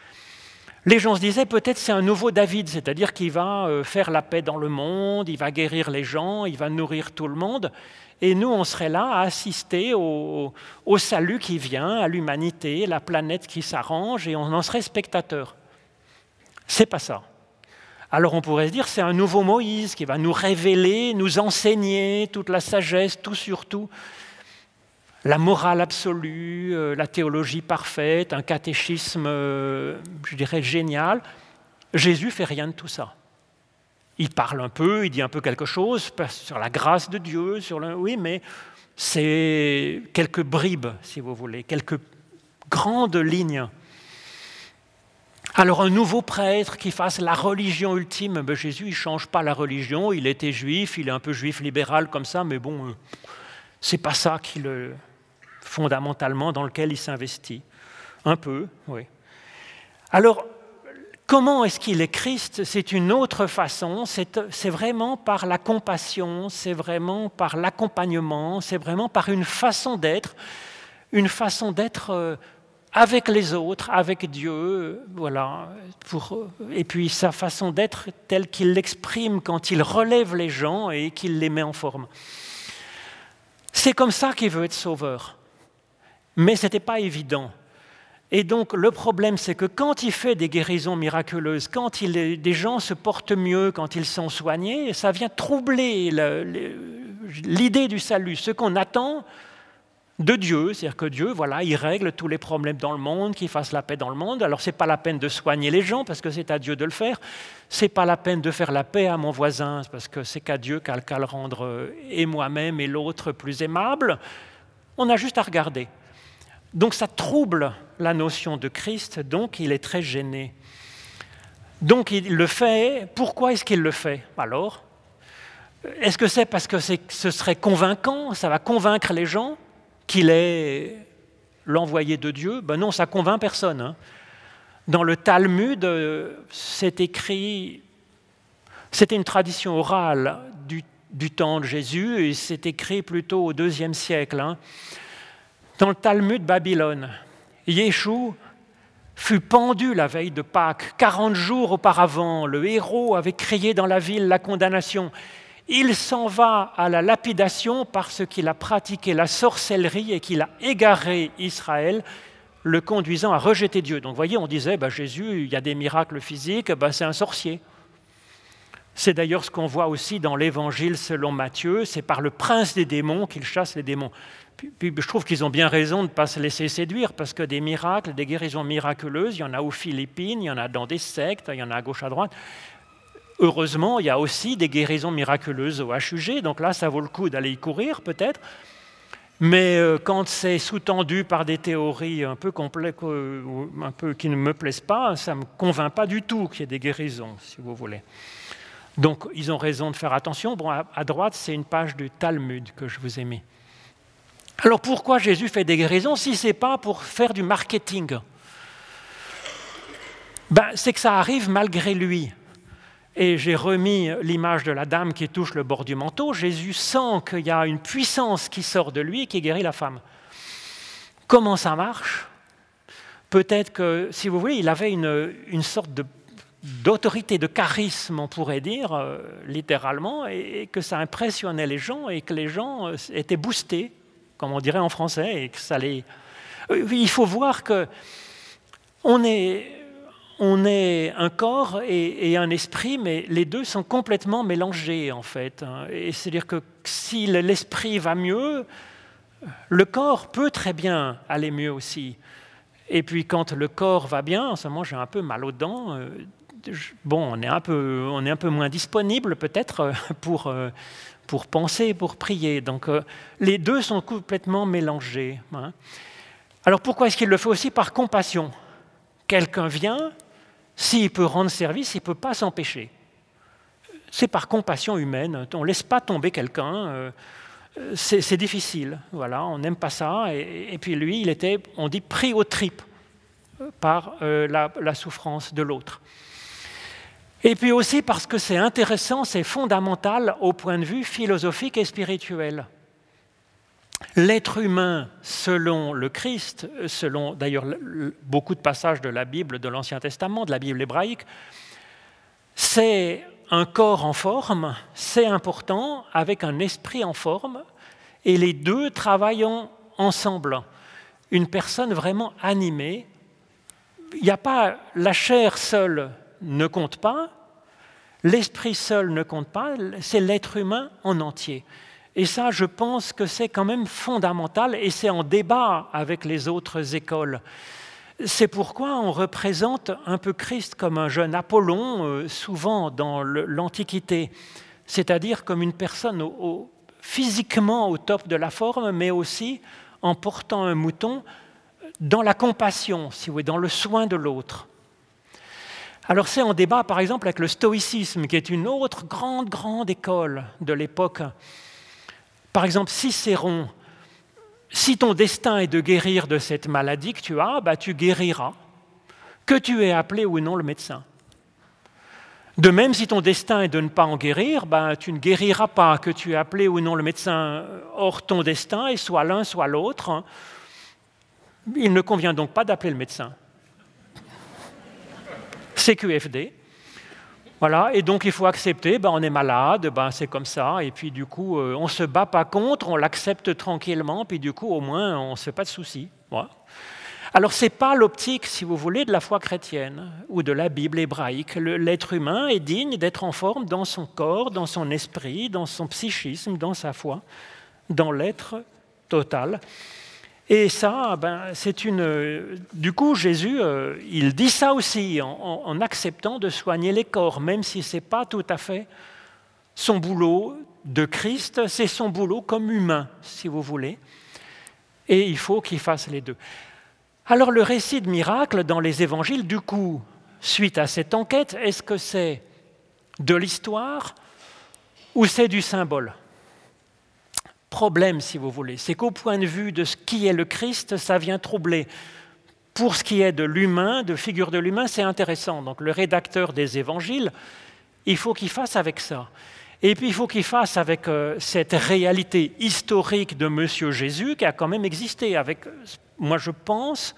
Les gens se disaient peut-être c'est un nouveau David, c'est-à-dire qu'il va euh, faire la paix dans le monde, il va guérir les gens, il va nourrir tout le monde, et nous on serait là à assister au, au salut qui vient, à l'humanité, la planète qui s'arrange, et on en serait spectateurs. C'est pas ça. Alors on pourrait se dire c'est un nouveau Moïse qui va nous révéler, nous enseigner toute la sagesse, tout sur tout, la morale absolue, euh, la théologie parfaite, un catéchisme, euh, je dirais, génial. Jésus fait rien de tout ça. Il parle un peu, il dit un peu quelque chose sur la grâce de Dieu, sur le, oui, mais c'est quelques bribes, si vous voulez, quelques grandes lignes. Alors un nouveau prêtre qui fasse la religion ultime, ben Jésus, il ne change pas la religion, il était juif, il est un peu juif libéral comme ça, mais bon, euh, c'est pas ça qui le, fondamentalement dans lequel il s'investit. Un peu, oui. Alors, comment est-ce qu'il est Christ? C'est une autre façon, c'est vraiment par la compassion, c'est vraiment par l'accompagnement, c'est vraiment par une façon d'être, une façon d'être euh, avec les autres, avec Dieu, voilà. Pour, et puis sa façon d'être telle qu'il l'exprime quand il relève les gens et qu'il les met en forme. C'est comme ça qu'il veut être sauveur. Mais ce n'était pas évident. Et donc le problème, c'est que quand il fait des guérisons miraculeuses, quand il, des gens se portent mieux, quand ils sont soignés, ça vient troubler l'idée du salut. Ce qu'on attend, de Dieu, c'est-à-dire que Dieu, voilà, il règle tous les problèmes dans le monde, qu'il fasse la paix dans le monde. Alors ce n'est pas la peine de soigner les gens parce que c'est à Dieu de le faire. C'est pas la peine de faire la paix à mon voisin parce que c'est qu'à Dieu qu'à le rendre euh, et moi-même et l'autre plus aimable. On a juste à regarder. Donc ça trouble la notion de Christ, donc il est très gêné. Donc il le fait. Pourquoi est-ce qu'il le fait Alors, est-ce que c'est parce que ce serait convaincant, ça va convaincre les gens qu'il est l'envoyé de Dieu, ben non, ça convainc personne. Hein. Dans le Talmud, c'est écrit, c'était une tradition orale du, temps de Jésus, et c'est écrit plutôt au deuxième siècle. Hein. Dans le Talmud Babylone, Yeshua fut pendu la veille de Pâques. 40 jours auparavant, le héros avait crié dans la ville la condamnation il s'en va à la lapidation parce qu'il a pratiqué la sorcellerie et qu'il a égaré Israël, le conduisant à rejeter Dieu. Donc vous voyez, on disait, bah, Jésus, il y a des miracles physiques, bah, c'est un sorcier. C'est d'ailleurs ce qu'on voit aussi dans l'Évangile selon Matthieu, c'est par le prince des démons qu'il chasse les démons. Je trouve qu'ils ont bien raison de ne pas se laisser séduire, parce que des miracles, des guérisons miraculeuses, il y en a aux Philippines, il y en a dans des sectes, il y en a à gauche, à droite. Heureusement, il y a aussi des guérisons miraculeuses au HUG, donc là, ça vaut le coup d'aller y courir peut-être. Mais euh, quand c'est sous-tendu par des théories un peu un peu qui ne me plaisent pas, ça ne me convainc pas du tout qu'il y ait des guérisons, si vous voulez. Donc ils ont raison de faire attention. Bon, à, droite, c'est une page du Talmud que je vous ai mis. Alors pourquoi Jésus fait des guérisons si ce n'est pas pour faire du marketing? Ben, C'est que ça arrive malgré lui. Et j'ai remis l'image de la dame qui touche le bord du manteau. Jésus sent qu'il y a une puissance qui sort de lui et qui guérit la femme. Comment ça marche? Peut-être que, si vous voulez, il avait une, une sorte d'autorité, de charisme, on pourrait dire, euh, littéralement, et, que ça impressionnait les gens et que les gens euh, étaient boostés, comme on dirait en français, et que ça les... Euh, il faut voir que on est on est un corps et, un esprit, mais les deux sont complètement mélangés en fait. Hein. Et c'est-à-dire que si l'esprit va mieux, le corps peut très bien aller mieux aussi. Et puis quand le corps va bien, en ce moment j'ai un peu mal aux dents, euh, bon, on est un peu, on est un peu moins disponible peut-être euh, pour, pour penser, pour prier. Donc les deux sont complètement mélangés. Hein. Alors pourquoi est-ce qu'il le fait aussi par compassion? Quelqu'un vient, s'il peut rendre service, il ne peut pas s'empêcher. C'est par compassion humaine. On ne laisse pas tomber quelqu'un. Euh, c'est difficile. Voilà, on n'aime pas ça. Et, puis lui, il était, on dit, pris aux tripes par euh, la, souffrance de l'autre. Et puis aussi parce que c'est intéressant, c'est fondamental au point de vue philosophique et spirituel. L'être humain, selon le Christ, selon d'ailleurs beaucoup de passages de la Bible, de l'Ancien Testament, de la Bible hébraïque, c'est un corps en forme, c'est important, avec un esprit en forme, et les deux travaillant ensemble. Une personne vraiment animée. Il n'y a pas la chair seule ne compte pas, l'esprit seul ne compte pas, c'est l'être humain en entier. Et ça, je pense que c'est quand même fondamental et c'est en débat avec les autres écoles. C'est pourquoi on représente un peu Christ comme un jeune Apollon, euh, souvent dans l'Antiquité, c'est-à-dire comme une personne physiquement au top de la forme, mais aussi en portant un mouton dans la compassion, si vous voulez, dans le soin de l'autre. Alors c'est en débat par exemple avec le stoïcisme, qui est une autre grande, grande école de l'époque par exemple, Cicéron, si ton destin est de guérir de cette maladie que tu as, bah, tu guériras, que tu aies appelé ou non le médecin. De même, si ton destin est de ne pas en guérir, bah, tu ne guériras pas, que tu aies appelé ou non le médecin. Or, ton destin est soit l'un, soit l'autre. Il ne convient donc pas d'appeler le médecin. CQFD. Voilà, et donc il faut accepter, ben, on est malade, ben, c'est comme ça, et puis du coup, euh, on ne se bat pas contre, on l'accepte tranquillement, puis du coup, au moins, on ne se fait pas de soucis. Alors, ce n'est pas l'optique, si vous voulez, de la foi chrétienne ou de la Bible hébraïque. L'être humain est digne d'être en forme dans son corps, dans son esprit, dans son psychisme, dans sa foi, dans l'être total. Et ça, ben, c'est une. Du coup, Jésus, euh, il dit ça aussi en, acceptant de soigner les corps, même si ce n'est pas tout à fait son boulot de Christ, c'est son boulot comme humain, si vous voulez. Et il faut qu'il fasse les deux. Alors, le récit de miracle dans les évangiles, du coup, suite à cette enquête, est-ce que c'est de l'histoire ou c'est du symbole? Problème, si vous voulez. C'est qu'au point de vue de ce qui est le Christ, ça vient troubler. Pour ce qui est de l'humain, de figure de l'humain, c'est intéressant. Donc le rédacteur des évangiles, il faut qu'il fasse avec ça. Et puis il faut qu'il fasse avec euh, cette réalité historique de Monsieur Jésus qui a quand même existé. Avec, moi je pense,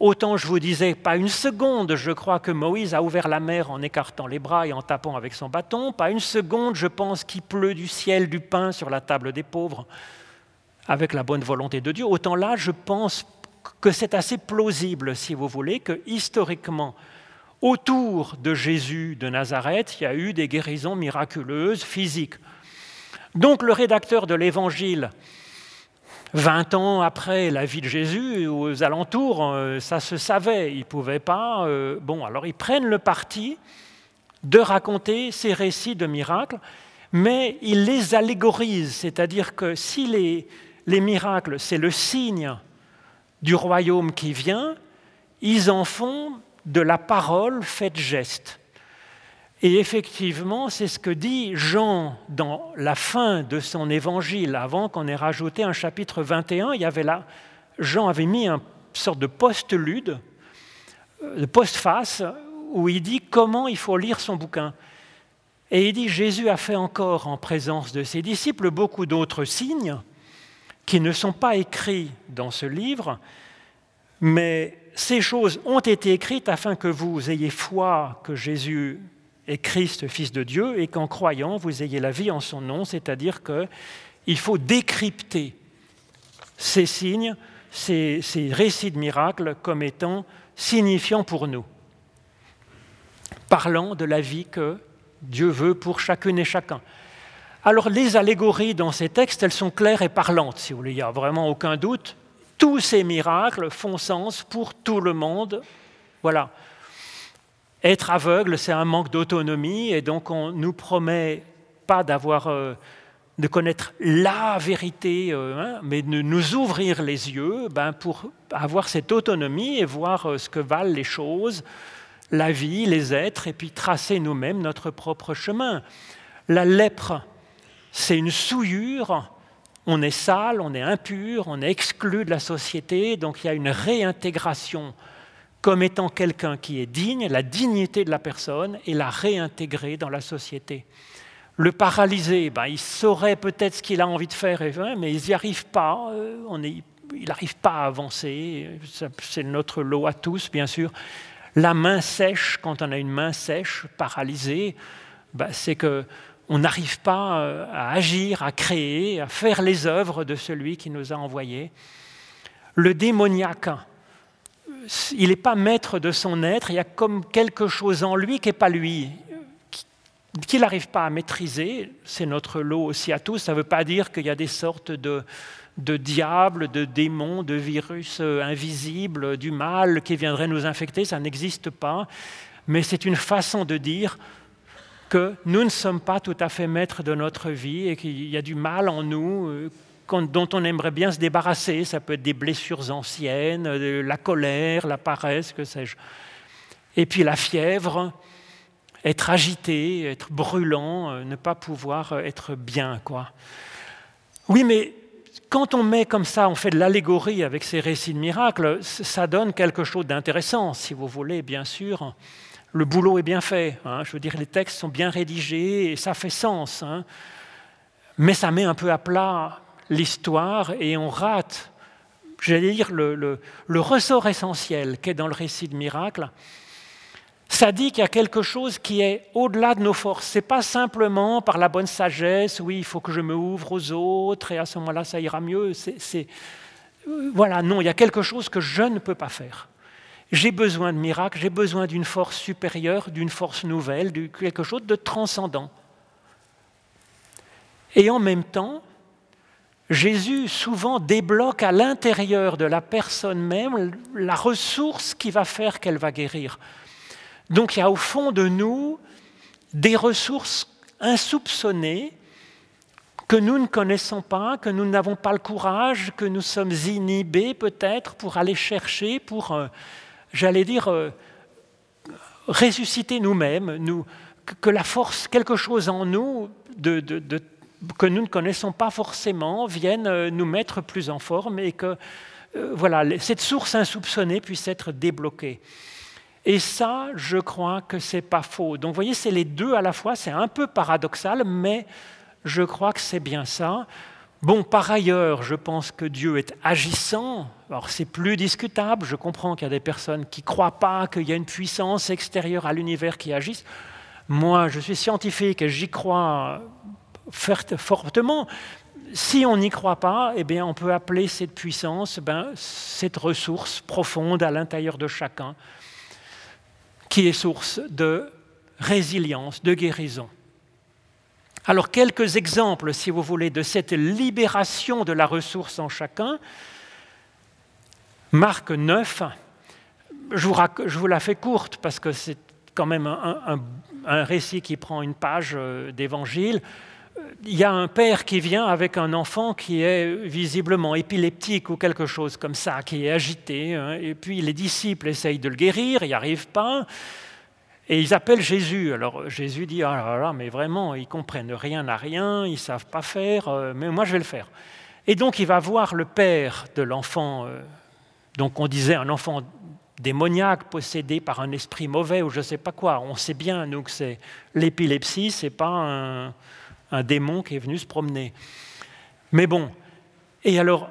Autant je vous disais, pas une seconde, je crois que Moïse a ouvert la mer en écartant les bras et en tapant avec son bâton. Pas une seconde, je pense qu'il pleut du ciel du pain sur la table des pauvres avec la bonne volonté de Dieu. Autant là, je pense que c'est assez plausible, si vous voulez, que historiquement, autour de Jésus de Nazareth, il y a eu des guérisons miraculeuses physiques. Donc le rédacteur de l'Évangile 20 ans après la vie de Jésus, aux alentours, euh, ça se savait, ils ne pouvaient pas. Euh, bon, alors ils prennent le parti de raconter ces récits de miracles, mais ils les allégorisent, c'est-à-dire que si les, les miracles, c'est le signe du royaume qui vient, ils en font de la parole faite geste. Et effectivement, c'est ce que dit Jean dans la fin de son évangile, avant qu'on ait rajouté un chapitre 21. Il y avait là, Jean avait mis une sorte de post-lude, de post-face, où il dit comment il faut lire son bouquin. Et il dit Jésus a fait encore en présence de ses disciples beaucoup d'autres signes qui ne sont pas écrits dans ce livre, mais ces choses ont été écrites afin que vous ayez foi que Jésus est Christ, Fils de Dieu, et qu'en croyant, vous ayez la vie en son nom, c'est-à-dire qu'il faut décrypter ces signes, ces, ces récits de miracles comme étant signifiants pour nous, parlant de la vie que Dieu veut pour chacune et chacun. Alors les allégories dans ces textes, elles sont claires et parlantes, si vous voulez, il n'y a vraiment aucun doute. Tous ces miracles font sens pour tout le monde. Voilà. Être aveugle, c'est un manque d'autonomie, et donc on nous promet pas d'avoir, euh, de connaître la vérité, euh, hein, mais de nous ouvrir les yeux ben, pour avoir cette autonomie et voir euh, ce que valent les choses, la vie, les êtres, et puis tracer nous-mêmes notre propre chemin. La lèpre, c'est une souillure, on est sale, on est impur, on est exclu de la société, donc il y a une réintégration comme étant quelqu'un qui est digne, la dignité de la personne, et la réintégrer dans la société. Le paralysé, ben, il saurait peut-être ce qu'il a envie de faire, mais il n'y arrive pas, euh, il n'arrive pas à avancer, c'est notre lot à tous, bien sûr. La main sèche, quand on a une main sèche, paralysée, ben, c'est que on n'arrive pas euh, à agir, à créer, à faire les œuvres de celui qui nous a envoyés. Le démoniaque, il n'est pas maître de son être, il y a comme quelque chose en lui qui n'est pas lui, qu'il n'arrive pas à maîtriser. C'est notre lot aussi à tous. Ça ne veut pas dire qu'il y a des sortes de, de diables, de démons, de virus euh, invisibles, du mal qui viendraient nous infecter, ça n'existe pas. Mais c'est une façon de dire que nous ne sommes pas tout à fait maîtres de notre vie et qu'il y a du mal en nous euh, dont on aimerait bien se débarrasser. Ça peut être des blessures anciennes, euh, la colère, la paresse, que sais-je. Et puis la fièvre, être agité, être brûlant, euh, ne pas pouvoir être bien. quoi. Oui, mais quand on met comme ça, on fait de l'allégorie avec ces récits de miracles, ça donne quelque chose d'intéressant, si vous voulez, bien sûr le boulot est bien fait. Hein. je veux dire, les textes sont bien rédigés et ça fait sens. Hein. mais ça met un peu à plat l'histoire et on rate, j'allais dire, le, ressort essentiel qu'est dans le récit de miracle. Ça dit qu'il y a quelque chose qui est au-delà de nos forces. Ce n'est pas simplement par la bonne sagesse, oui, il faut que je me ouvre aux autres et à ce moment-là, ça ira mieux. C'est, voilà, non, il y a quelque chose que je ne peux pas faire. J'ai besoin de miracles, j'ai besoin d'une force supérieure, d'une force nouvelle, de quelque chose de transcendant. Et en même temps, Jésus souvent débloque à l'intérieur de la personne même la ressource qui va faire qu'elle va guérir. Donc il y a au fond de nous des ressources insoupçonnées que nous ne connaissons pas, que nous n'avons pas le courage, que nous sommes inhibés peut-être pour aller chercher, pour euh, j'allais dire, euh, ressusciter nous-mêmes, nous, que la force, quelque chose en nous que nous ne connaissons pas forcément, vienne euh, nous mettre plus en forme et que euh, voilà, cette source insoupçonnée puisse être débloquée. Et ça, je crois que c'est pas faux. Donc, vous voyez, c'est les deux à la fois. C'est un peu paradoxal, mais je crois que c'est bien ça. Bon, par ailleurs, je pense que Dieu est agissant. Alors c'est plus discutable. Je comprends qu'il y a des personnes qui ne croient pas qu'il y a une puissance extérieure à l'univers qui agisse. Moi, je suis scientifique et j'y crois fortement. Si on n'y croit pas, eh bien, on peut appeler cette puissance ben, cette ressource profonde à l'intérieur de chacun, qui est source de résilience, de guérison. Alors quelques exemples, si vous voulez, de cette libération de la ressource en chacun. Marc 9, je vous, la fais courte parce que c'est quand même un, récit qui prend une page euh, d'évangile. Il y a un père qui vient avec un enfant qui est visiblement épileptique ou quelque chose comme ça, qui est agité, hein, et puis les disciples essayent de le guérir, ils n'y arrivent pas, et ils appellent Jésus. Alors Jésus dit, ah là là, mais vraiment, ils comprennent rien à rien, ils ne savent pas faire, euh, mais moi je vais le faire. Et donc il va voir le père de l'enfant, euh, donc on disait un enfant démoniaque, possédé par un esprit mauvais ou je ne sais pas quoi. On sait bien, que c'est l'épilepsie, ce n'est pas un un démon qui est venu se promener. Mais bon, et alors,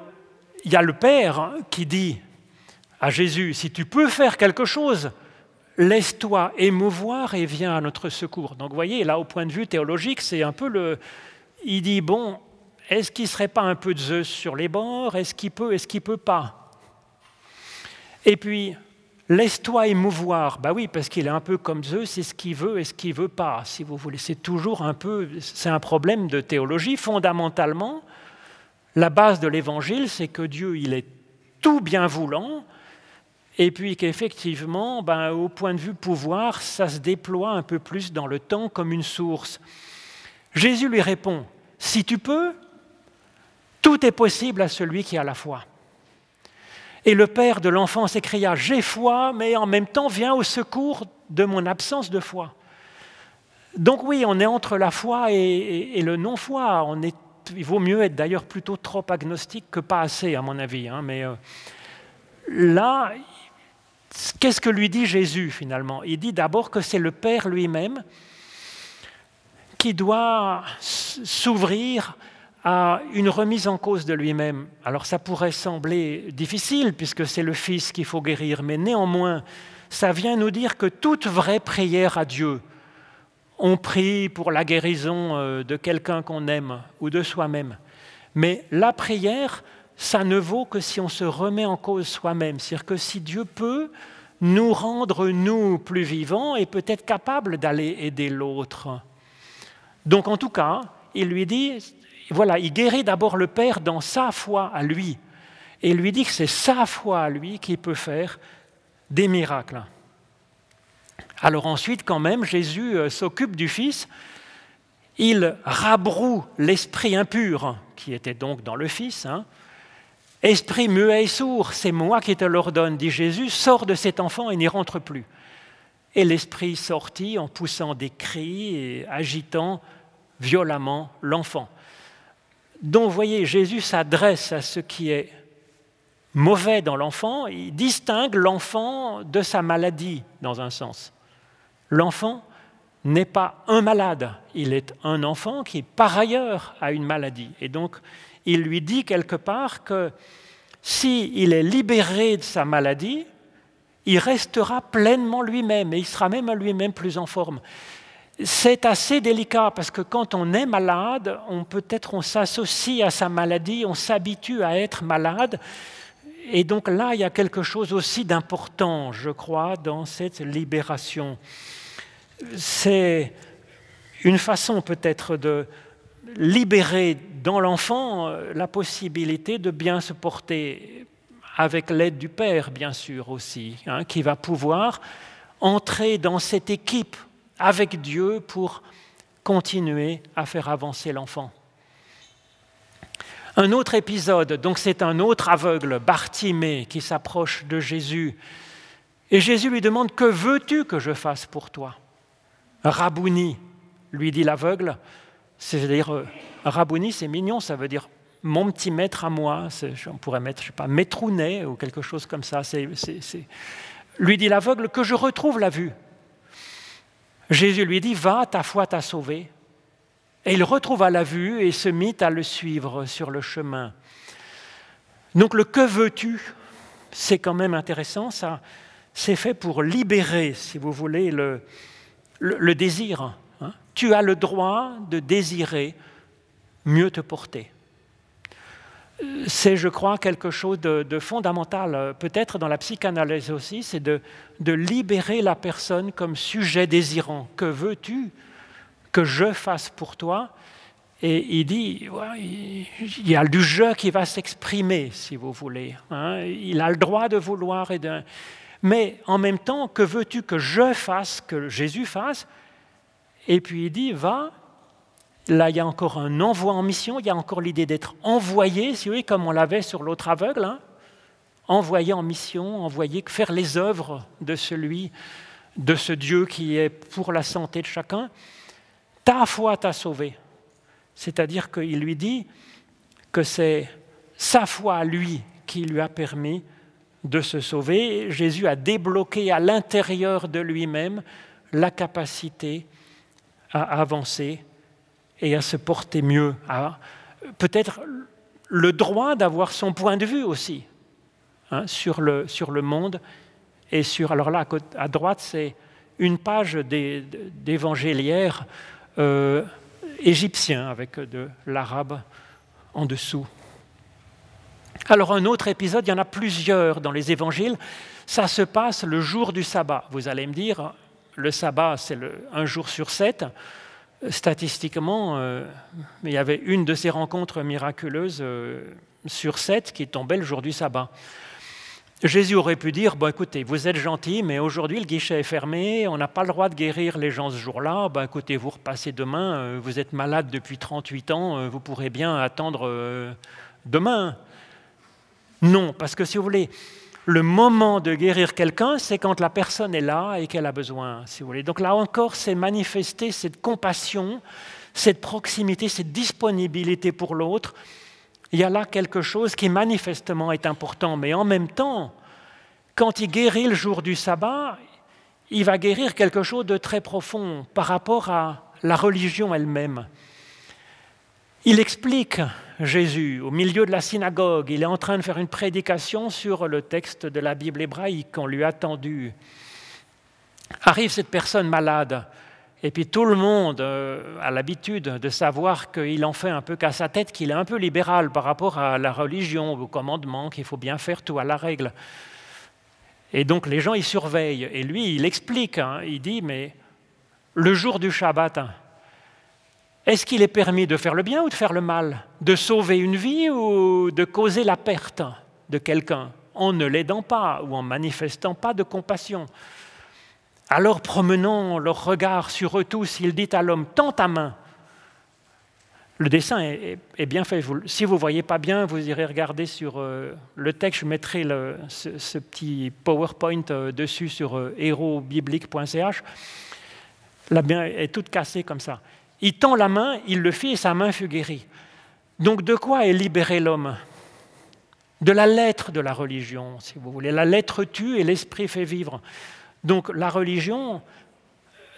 il y a le Père qui dit à Jésus, si tu peux faire quelque chose, laisse-toi émouvoir et viens à notre secours. Donc vous voyez, là, au point de vue théologique, c'est un peu le... Il dit, bon, est-ce qu'il ne serait pas un peu de Zeus sur les bords? Est-ce qu'il peut, est-ce qu'il ne peut pas? Et puis, Laisse-toi émouvoir. Bah oui, parce qu'il est un peu comme Zeus, c'est ce qu'il veut et ce qu'il veut pas, si vous voulez. C'est toujours un peu, c'est un problème de théologie. Fondamentalement, la base de l'évangile, c'est que Dieu, il est tout bien voulant, et puis qu'effectivement, ben, au point de vue pouvoir, ça se déploie un peu plus dans le temps comme une source. Jésus lui répond, si tu peux, tout est possible à celui qui a la foi. Et le père de l'enfant s'écria, J'ai foi, mais en même temps viens au secours de mon absence de foi. Donc oui, on est entre la foi et, le non-foi. il vaut mieux être d'ailleurs plutôt trop agnostique que pas assez, à mon avis. Hein. mais euh, là, qu'est-ce que lui dit Jésus finalement? Il dit d'abord que c'est le Père lui-même qui doit s'ouvrir à une remise en cause de lui-même. Alors ça pourrait sembler difficile puisque c'est le Fils qu'il faut guérir, mais néanmoins, ça vient nous dire que toute vraie prière à Dieu, on prie pour la guérison euh, de quelqu'un qu'on aime ou de soi-même. Mais la prière, ça ne vaut que si on se remet en cause soi-même. C'est-à-dire que si Dieu peut nous rendre, nous, plus vivants et peut-être capables d'aller aider l'autre. Donc en tout cas, il lui dit, voilà, il guérit d'abord le Père dans sa foi à lui. Et il lui dit que c'est sa foi à lui qui peut faire des miracles. Alors ensuite, quand même, Jésus euh, s'occupe du Fils. Il rabroue l'esprit impur, qui était donc dans le Fils. Hein. Esprit muet et sourd, c'est moi qui te l'ordonne, dit Jésus, sors de cet enfant et n'y rentre plus. Et l'esprit sortit en poussant des cris et agitant violemment l'enfant. Vous voyez, Jésus s'adresse à ce qui est mauvais dans l'enfant, il distingue l'enfant de sa maladie, dans un sens. L'enfant n'est pas un malade, il est un enfant qui, par ailleurs, a une maladie. Et donc, il lui dit quelque part que s'il est libéré de sa maladie, il restera pleinement lui-même et il sera même à lui-même plus en forme. C'est assez délicat parce que quand on est malade, on peut-être on s'associe à sa maladie, on s'habitue à être malade. Et donc là, il y a quelque chose aussi d'important, je crois, dans cette libération. C'est une façon peut-être de libérer dans l'enfant euh, la possibilité de bien se porter, avec l'aide du Père, bien sûr aussi, hein, qui va pouvoir entrer dans cette équipe avec Dieu pour continuer à faire avancer l'enfant. Un autre épisode, donc c'est un autre aveugle, Bartimée, qui s'approche de Jésus. Et Jésus lui demande, que veux-tu que je fasse pour toi? Rabouni, lui dit l'aveugle. C'est-à-dire, euh, Rabouni, c'est mignon, ça veut dire mon petit maître à moi. On pourrait mettre, je sais pas, maîtrounet ou quelque chose comme ça. Lui dit l'aveugle, que je retrouve la vue. Jésus lui dit, va, ta foi t'a sauvé. Et il retrouva la vue et se mit à le suivre sur le chemin. Donc le que veux-tu, c'est quand même intéressant, ça, c'est fait pour libérer, si vous voulez, le, désir. Hein. Tu as le droit de désirer mieux te porter c'est, je crois, quelque chose de, fondamental, peut-être dans la psychanalyse aussi, c'est de, libérer la personne comme sujet désirant. Que veux-tu que je fasse pour toi? Et il dit, il y a du jeu qui va s'exprimer, si vous voulez. Hein. Il a le droit de vouloir et de... Mais en même temps, que veux-tu que je fasse, que Jésus fasse? Et puis il dit, va Là, il y a encore un envoi en mission, il y a encore l'idée d'être envoyé, si voulez, comme on l'avait sur l'autre aveugle. Hein. envoyé en mission, envoyé faire les œuvres de celui, de ce Dieu qui est pour la santé de chacun. Ta foi t'a sauvé. C'est-à-dire qu'il lui dit que c'est sa foi à lui qui lui a permis de se sauver. Jésus a débloqué à l'intérieur de lui-même la capacité à avancer et à se porter mieux, à peut-être le droit d'avoir son point de vue aussi hein, sur, le, sur le monde et sur... Alors là, à droite, c'est une page d'évangéliaire euh, égyptien avec de l'arabe en dessous. Alors un autre épisode, il y en a plusieurs dans les évangiles, ça se passe le jour du sabbat. Vous allez me dire, le sabbat, c'est un jour sur sept. Statistiquement, euh, il y avait une de ces rencontres miraculeuses euh, sur sept qui tombait le jour du sabbat. Jésus aurait pu dire, bon écoutez, vous êtes gentil, mais aujourd'hui le guichet est fermé, on n'a pas le droit de guérir les gens ce jour-là, ben, écoutez, vous repassez demain, euh, vous êtes malade depuis 38 ans, vous pourrez bien attendre demain. Non, parce que si vous voulez, le moment de guérir quelqu'un, c'est quand la personne est là et qu'elle a besoin, si vous voulez. Donc là encore, c'est manifester cette compassion, cette proximité, cette disponibilité pour l'autre. Il y a là quelque chose qui manifestement est important, mais en même temps, quand il guérit le jour du sabbat, il va guérir quelque chose de très profond par rapport à la religion elle-même. Il explique Jésus au milieu de la synagogue, il est en train de faire une prédication sur le texte de la Bible hébraïque qu'on lui a tendu. Arrive cette personne malade, et puis tout le monde euh, a l'habitude de savoir qu'il en fait un peu qu'à sa tête, qu'il est un peu libéral par rapport à la religion, au commandement, qu'il faut bien faire tout à la règle. Et donc les gens y surveillent. Et lui, il explique, hein, il dit, mais le jour du Shabbat, est-ce qu'il est permis de faire le bien ou de faire le mal? De sauver une vie ou de causer la perte de quelqu'un en ne l'aidant pas ou en manifestant pas de compassion? Alors promenant leur regard sur eux tous, il dit à l'homme, tends ta main. Le dessin est, bien fait. Si vous ne voyez pas bien, vous irez regarder sur euh, le texte. Je mettrai ce, petit PowerPoint euh, dessus sur euh, hérobiblique.ch. La bien est toute cassée comme ça. Il tend la main, il le fit et sa main fut guérie. Donc de quoi est libéré l'homme? De la lettre de la religion, si vous voulez. La lettre tue et l'esprit fait vivre. Donc la religion,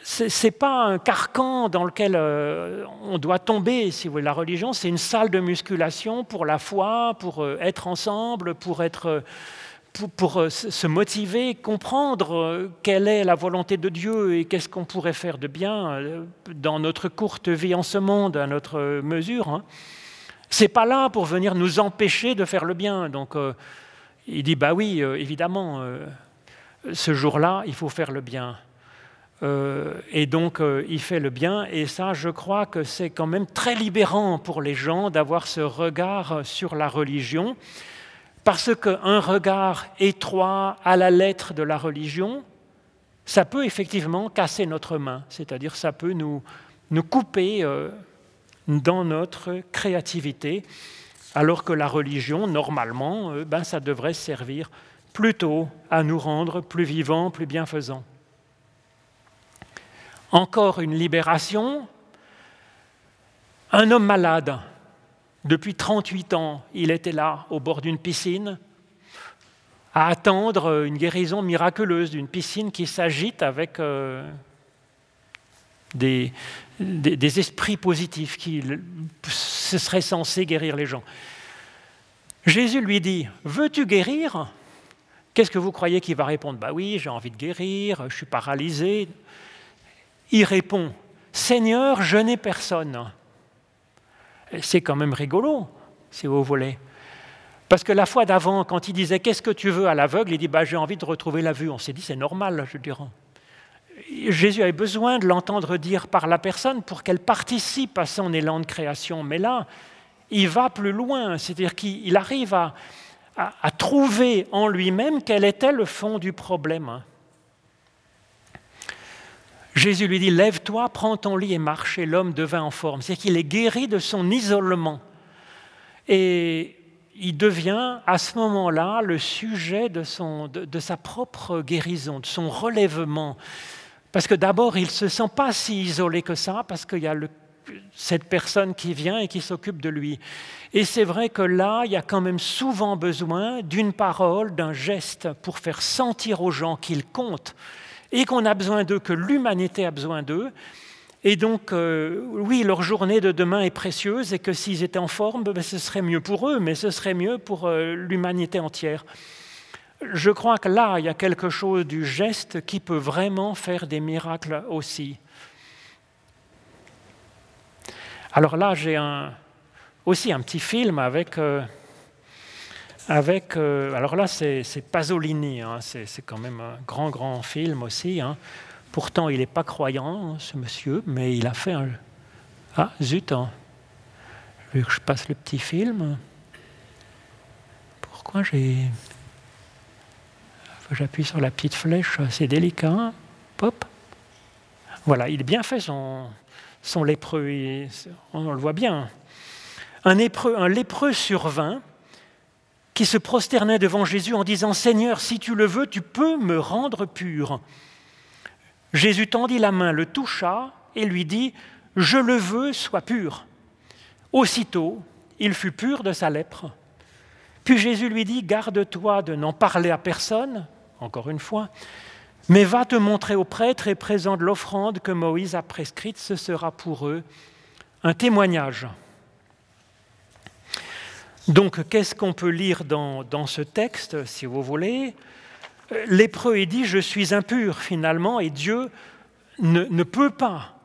ce n'est pas un carcan dans lequel euh, on doit tomber, si vous voulez. La religion, c'est une salle de musculation pour la foi, pour euh, être ensemble, pour être pour, euh, se motiver, comprendre euh, quelle est la volonté de Dieu et qu'est-ce qu'on pourrait faire de bien euh, dans notre courte vie en ce monde, à notre mesure. Hein. C'est pas là pour venir nous empêcher de faire le bien. Donc, il dit bah oui, évidemment, ce jour-là, il faut faire le bien. et donc, il fait le bien. Et ça, je crois que c'est quand même très libérant pour les gens d'avoir ce regard sur la religion. Parce qu'un regard étroit à la lettre de la religion, ça peut effectivement casser notre main, c'est-à-dire ça peut nous, couper euh, dans notre créativité, alors que la religion, normalement, euh, ben, ça devrait servir plutôt à nous rendre plus vivants, plus bienfaisants. Encore une libération, un homme malade depuis 38 ans, il était là, au bord d'une piscine, à attendre une guérison miraculeuse d'une piscine qui s'agite avec euh, des, esprits positifs qui ce serait censé guérir les gens. Jésus lui dit Veux-tu guérir? Qu'est-ce que vous croyez qu'il va répondre? Bah oui, j'ai envie de guérir, je suis paralysé. Il répond Seigneur, je n'ai personne c'est quand même rigolo, si vous voulez. Parce que la fois d'avant, quand il disait Qu'est-ce que tu veux à l'aveugle il dit bah, J'ai envie de retrouver la vue. On s'est dit C'est normal, je dirais. Jésus avait besoin de l'entendre dire par la personne pour qu'elle participe à son élan de création. Mais là, il va plus loin, c'est-à-dire qu'il arrive à, à, trouver en lui-même quel était le fond du problème. Jésus lui dit, lève-toi, prends ton lit et marche, et l'homme devint en forme. C'est qu'il est guéri de son isolement. Et il devient à ce moment-là le sujet de, son, de, sa propre guérison, de son relèvement. Parce que d'abord, il ne se sent pas si isolé que ça, parce qu'il y a cette personne qui vient et qui s'occupe de lui. Et c'est vrai que là, il y a quand même souvent besoin d'une parole, d'un geste pour faire sentir aux gens qu'ils comptent et qu'on a besoin d'eux, que l'humanité a besoin d'eux. Et donc, euh, oui, leur journée de demain est précieuse et que s'ils étaient en forme, ben, ce serait mieux pour eux, mais ce serait mieux pour euh, l'humanité entière. Je crois que là, il y a quelque chose du geste qui peut vraiment faire des miracles aussi. Alors là, j'ai aussi un petit film avec... Euh, avec, euh, alors là, c'est Pasolini, hein, c'est quand même un grand, grand film aussi. Hein. Pourtant, il n'est pas croyant, ce monsieur, mais il a fait un. Ah, zut, hein. je passe le petit film. Pourquoi j'ai. J'appuie sur la petite flèche, c'est délicat. Pop. Voilà, il a bien fait son, lépreux, on le voit bien. Un, lépreux, un lépreux sur vingt qui se prosternait devant Jésus en disant Seigneur, si tu le veux, tu peux me rendre pur. Jésus tendit la main, le toucha et lui dit Je le veux, sois pur. Aussitôt, il fut pur de sa lèpre. Puis Jésus lui dit Garde-toi de n'en parler à personne, encore une fois, mais va te montrer au prêtre et présente l'offrande que Moïse a prescrite, ce sera pour eux un témoignage. Donc, qu'est-ce qu'on peut lire dans, ce texte, si vous voulez? Lépreux est dit, je suis impur finalement, et Dieu ne, peut pas,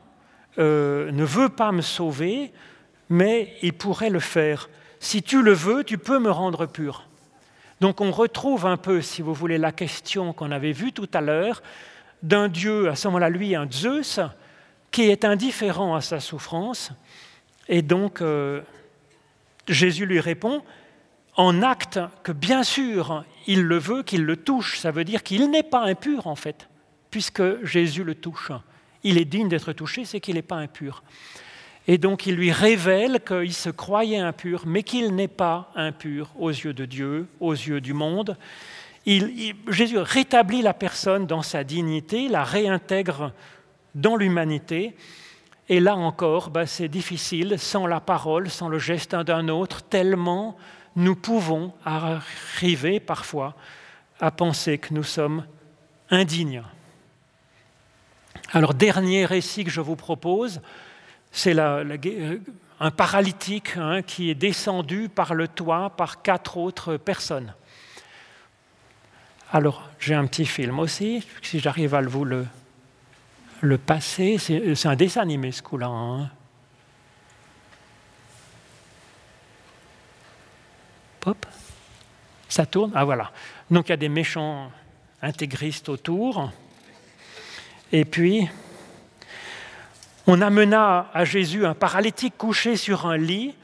euh, ne veut pas me sauver, mais il pourrait le faire. Si tu le veux, tu peux me rendre pur. Donc on retrouve un peu, si vous voulez, la question qu'on avait vue tout à l'heure d'un Dieu, à ce moment-là, lui, un Zeus, qui est indifférent à sa souffrance, et donc euh, Jésus lui répond en acte que bien sûr il le veut, qu'il le touche. Ça veut dire qu'il n'est pas impur en fait, puisque Jésus le touche. Il est digne d'être touché, c'est qu'il n'est pas impur. Et donc il lui révèle qu'il se croyait impur, mais qu'il n'est pas impur aux yeux de Dieu, aux yeux du monde. Jésus rétablit la personne dans sa dignité, la réintègre dans l'humanité, et là encore, bah, c'est difficile sans la parole, sans le geste d'un autre, tellement nous pouvons arriver parfois à penser que nous sommes indignes. Alors, dernier récit que je vous propose, c'est un paralytique hein, qui est descendu par le toit par quatre autres personnes. Alors, j'ai un petit film aussi, si j'arrive à vous le le passé, c'est un dessin animé ce coup-là. Hein. Ça tourne. Ah voilà. Donc il y a des méchants intégristes autour. Et puis, on amena à Jésus un paralytique couché sur un lit.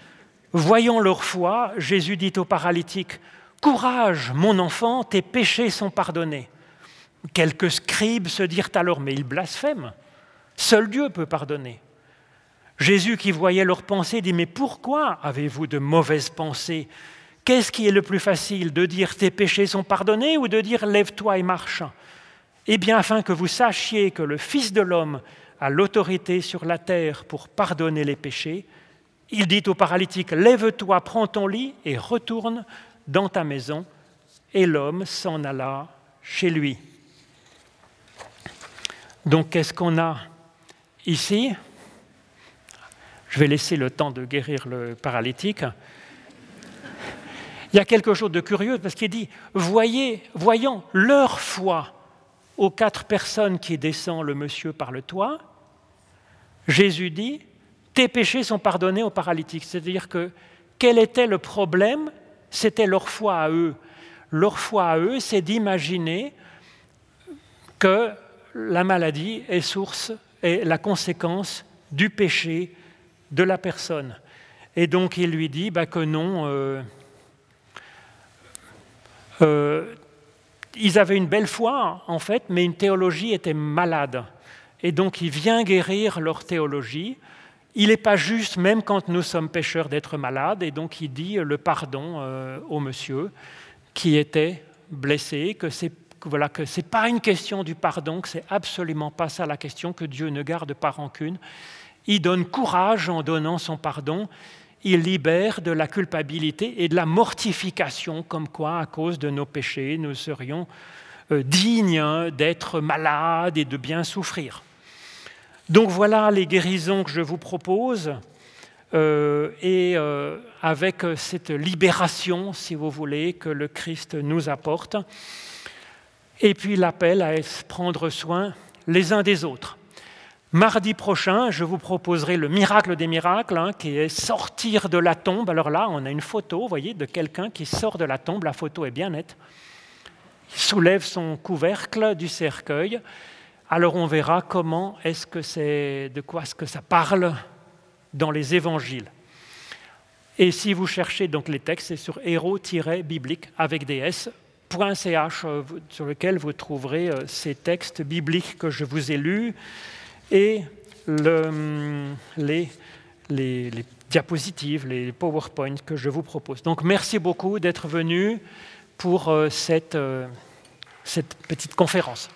Voyant leur foi, Jésus dit au paralytique, Courage, mon enfant, tes péchés sont pardonnés. Quelques scribes se dirent alors, mais ils blasphèment. Seul Dieu peut pardonner. Jésus qui voyait leurs pensées dit, mais pourquoi avez-vous de mauvaises pensées? Qu'est-ce qui est le plus facile, de dire tes péchés sont pardonnés ou de dire lève-toi et marche? Eh bien, afin que vous sachiez que le Fils de l'homme a l'autorité sur la terre pour pardonner les péchés, il dit au paralytique, lève-toi, prends ton lit et retourne dans ta maison. Et l'homme s'en alla chez lui. Donc qu'est-ce qu'on a ici? Je vais laisser le temps de guérir le paralytique. Il y a quelque chose de curieux parce qu'il dit, voyez, voyant leur foi aux quatre personnes qui descendent le monsieur par le toit, Jésus dit, tes péchés sont pardonnés aux paralytiques. C'est-à-dire que quel était le problème? C'était leur foi à eux. Leur foi à eux, c'est d'imaginer que la maladie est source et la conséquence du péché de la personne. Et donc il lui dit bah, que non, euh, euh, ils avaient une belle foi en fait, mais une théologie était malade. et donc il vient guérir leur théologie. Il n'est pas juste, même quand nous sommes pécheurs, d'être malades, et donc il dit le pardon euh, au monsieur qui était blessé, que c'est voilà, que ce n'est pas une question du pardon, que c'est absolument pas ça la question, que Dieu ne garde pas rancune. Il donne courage en donnant son pardon, il libère de la culpabilité et de la mortification, comme quoi, à cause de nos péchés, nous serions euh, dignes d'être malades et de bien souffrir. Donc voilà les guérisons que je vous propose. Euh, et euh, avec cette libération, si vous voulez, que le Christ nous apporte. Et puis l'appel à prendre soin les uns des autres. Mardi prochain, je vous proposerai le miracle des miracles, hein, qui est sortir de la tombe. Alors là, on a une photo, vous voyez, de quelqu'un qui sort de la tombe. La photo est bien nette. Il soulève son couvercle du cercueil. Alors on verra comment est-ce que c'est, de quoi est-ce que ça parle dans les évangiles. Et si vous cherchez donc les textes, c'est sur héros-biblique avec des S.ch euh, sur lequel vous trouverez euh, ces textes bibliques que je vous ai lus et le, les, diapositives, les PowerPoint que je vous propose. Donc merci beaucoup d'être venu pour euh, cette petite conférence.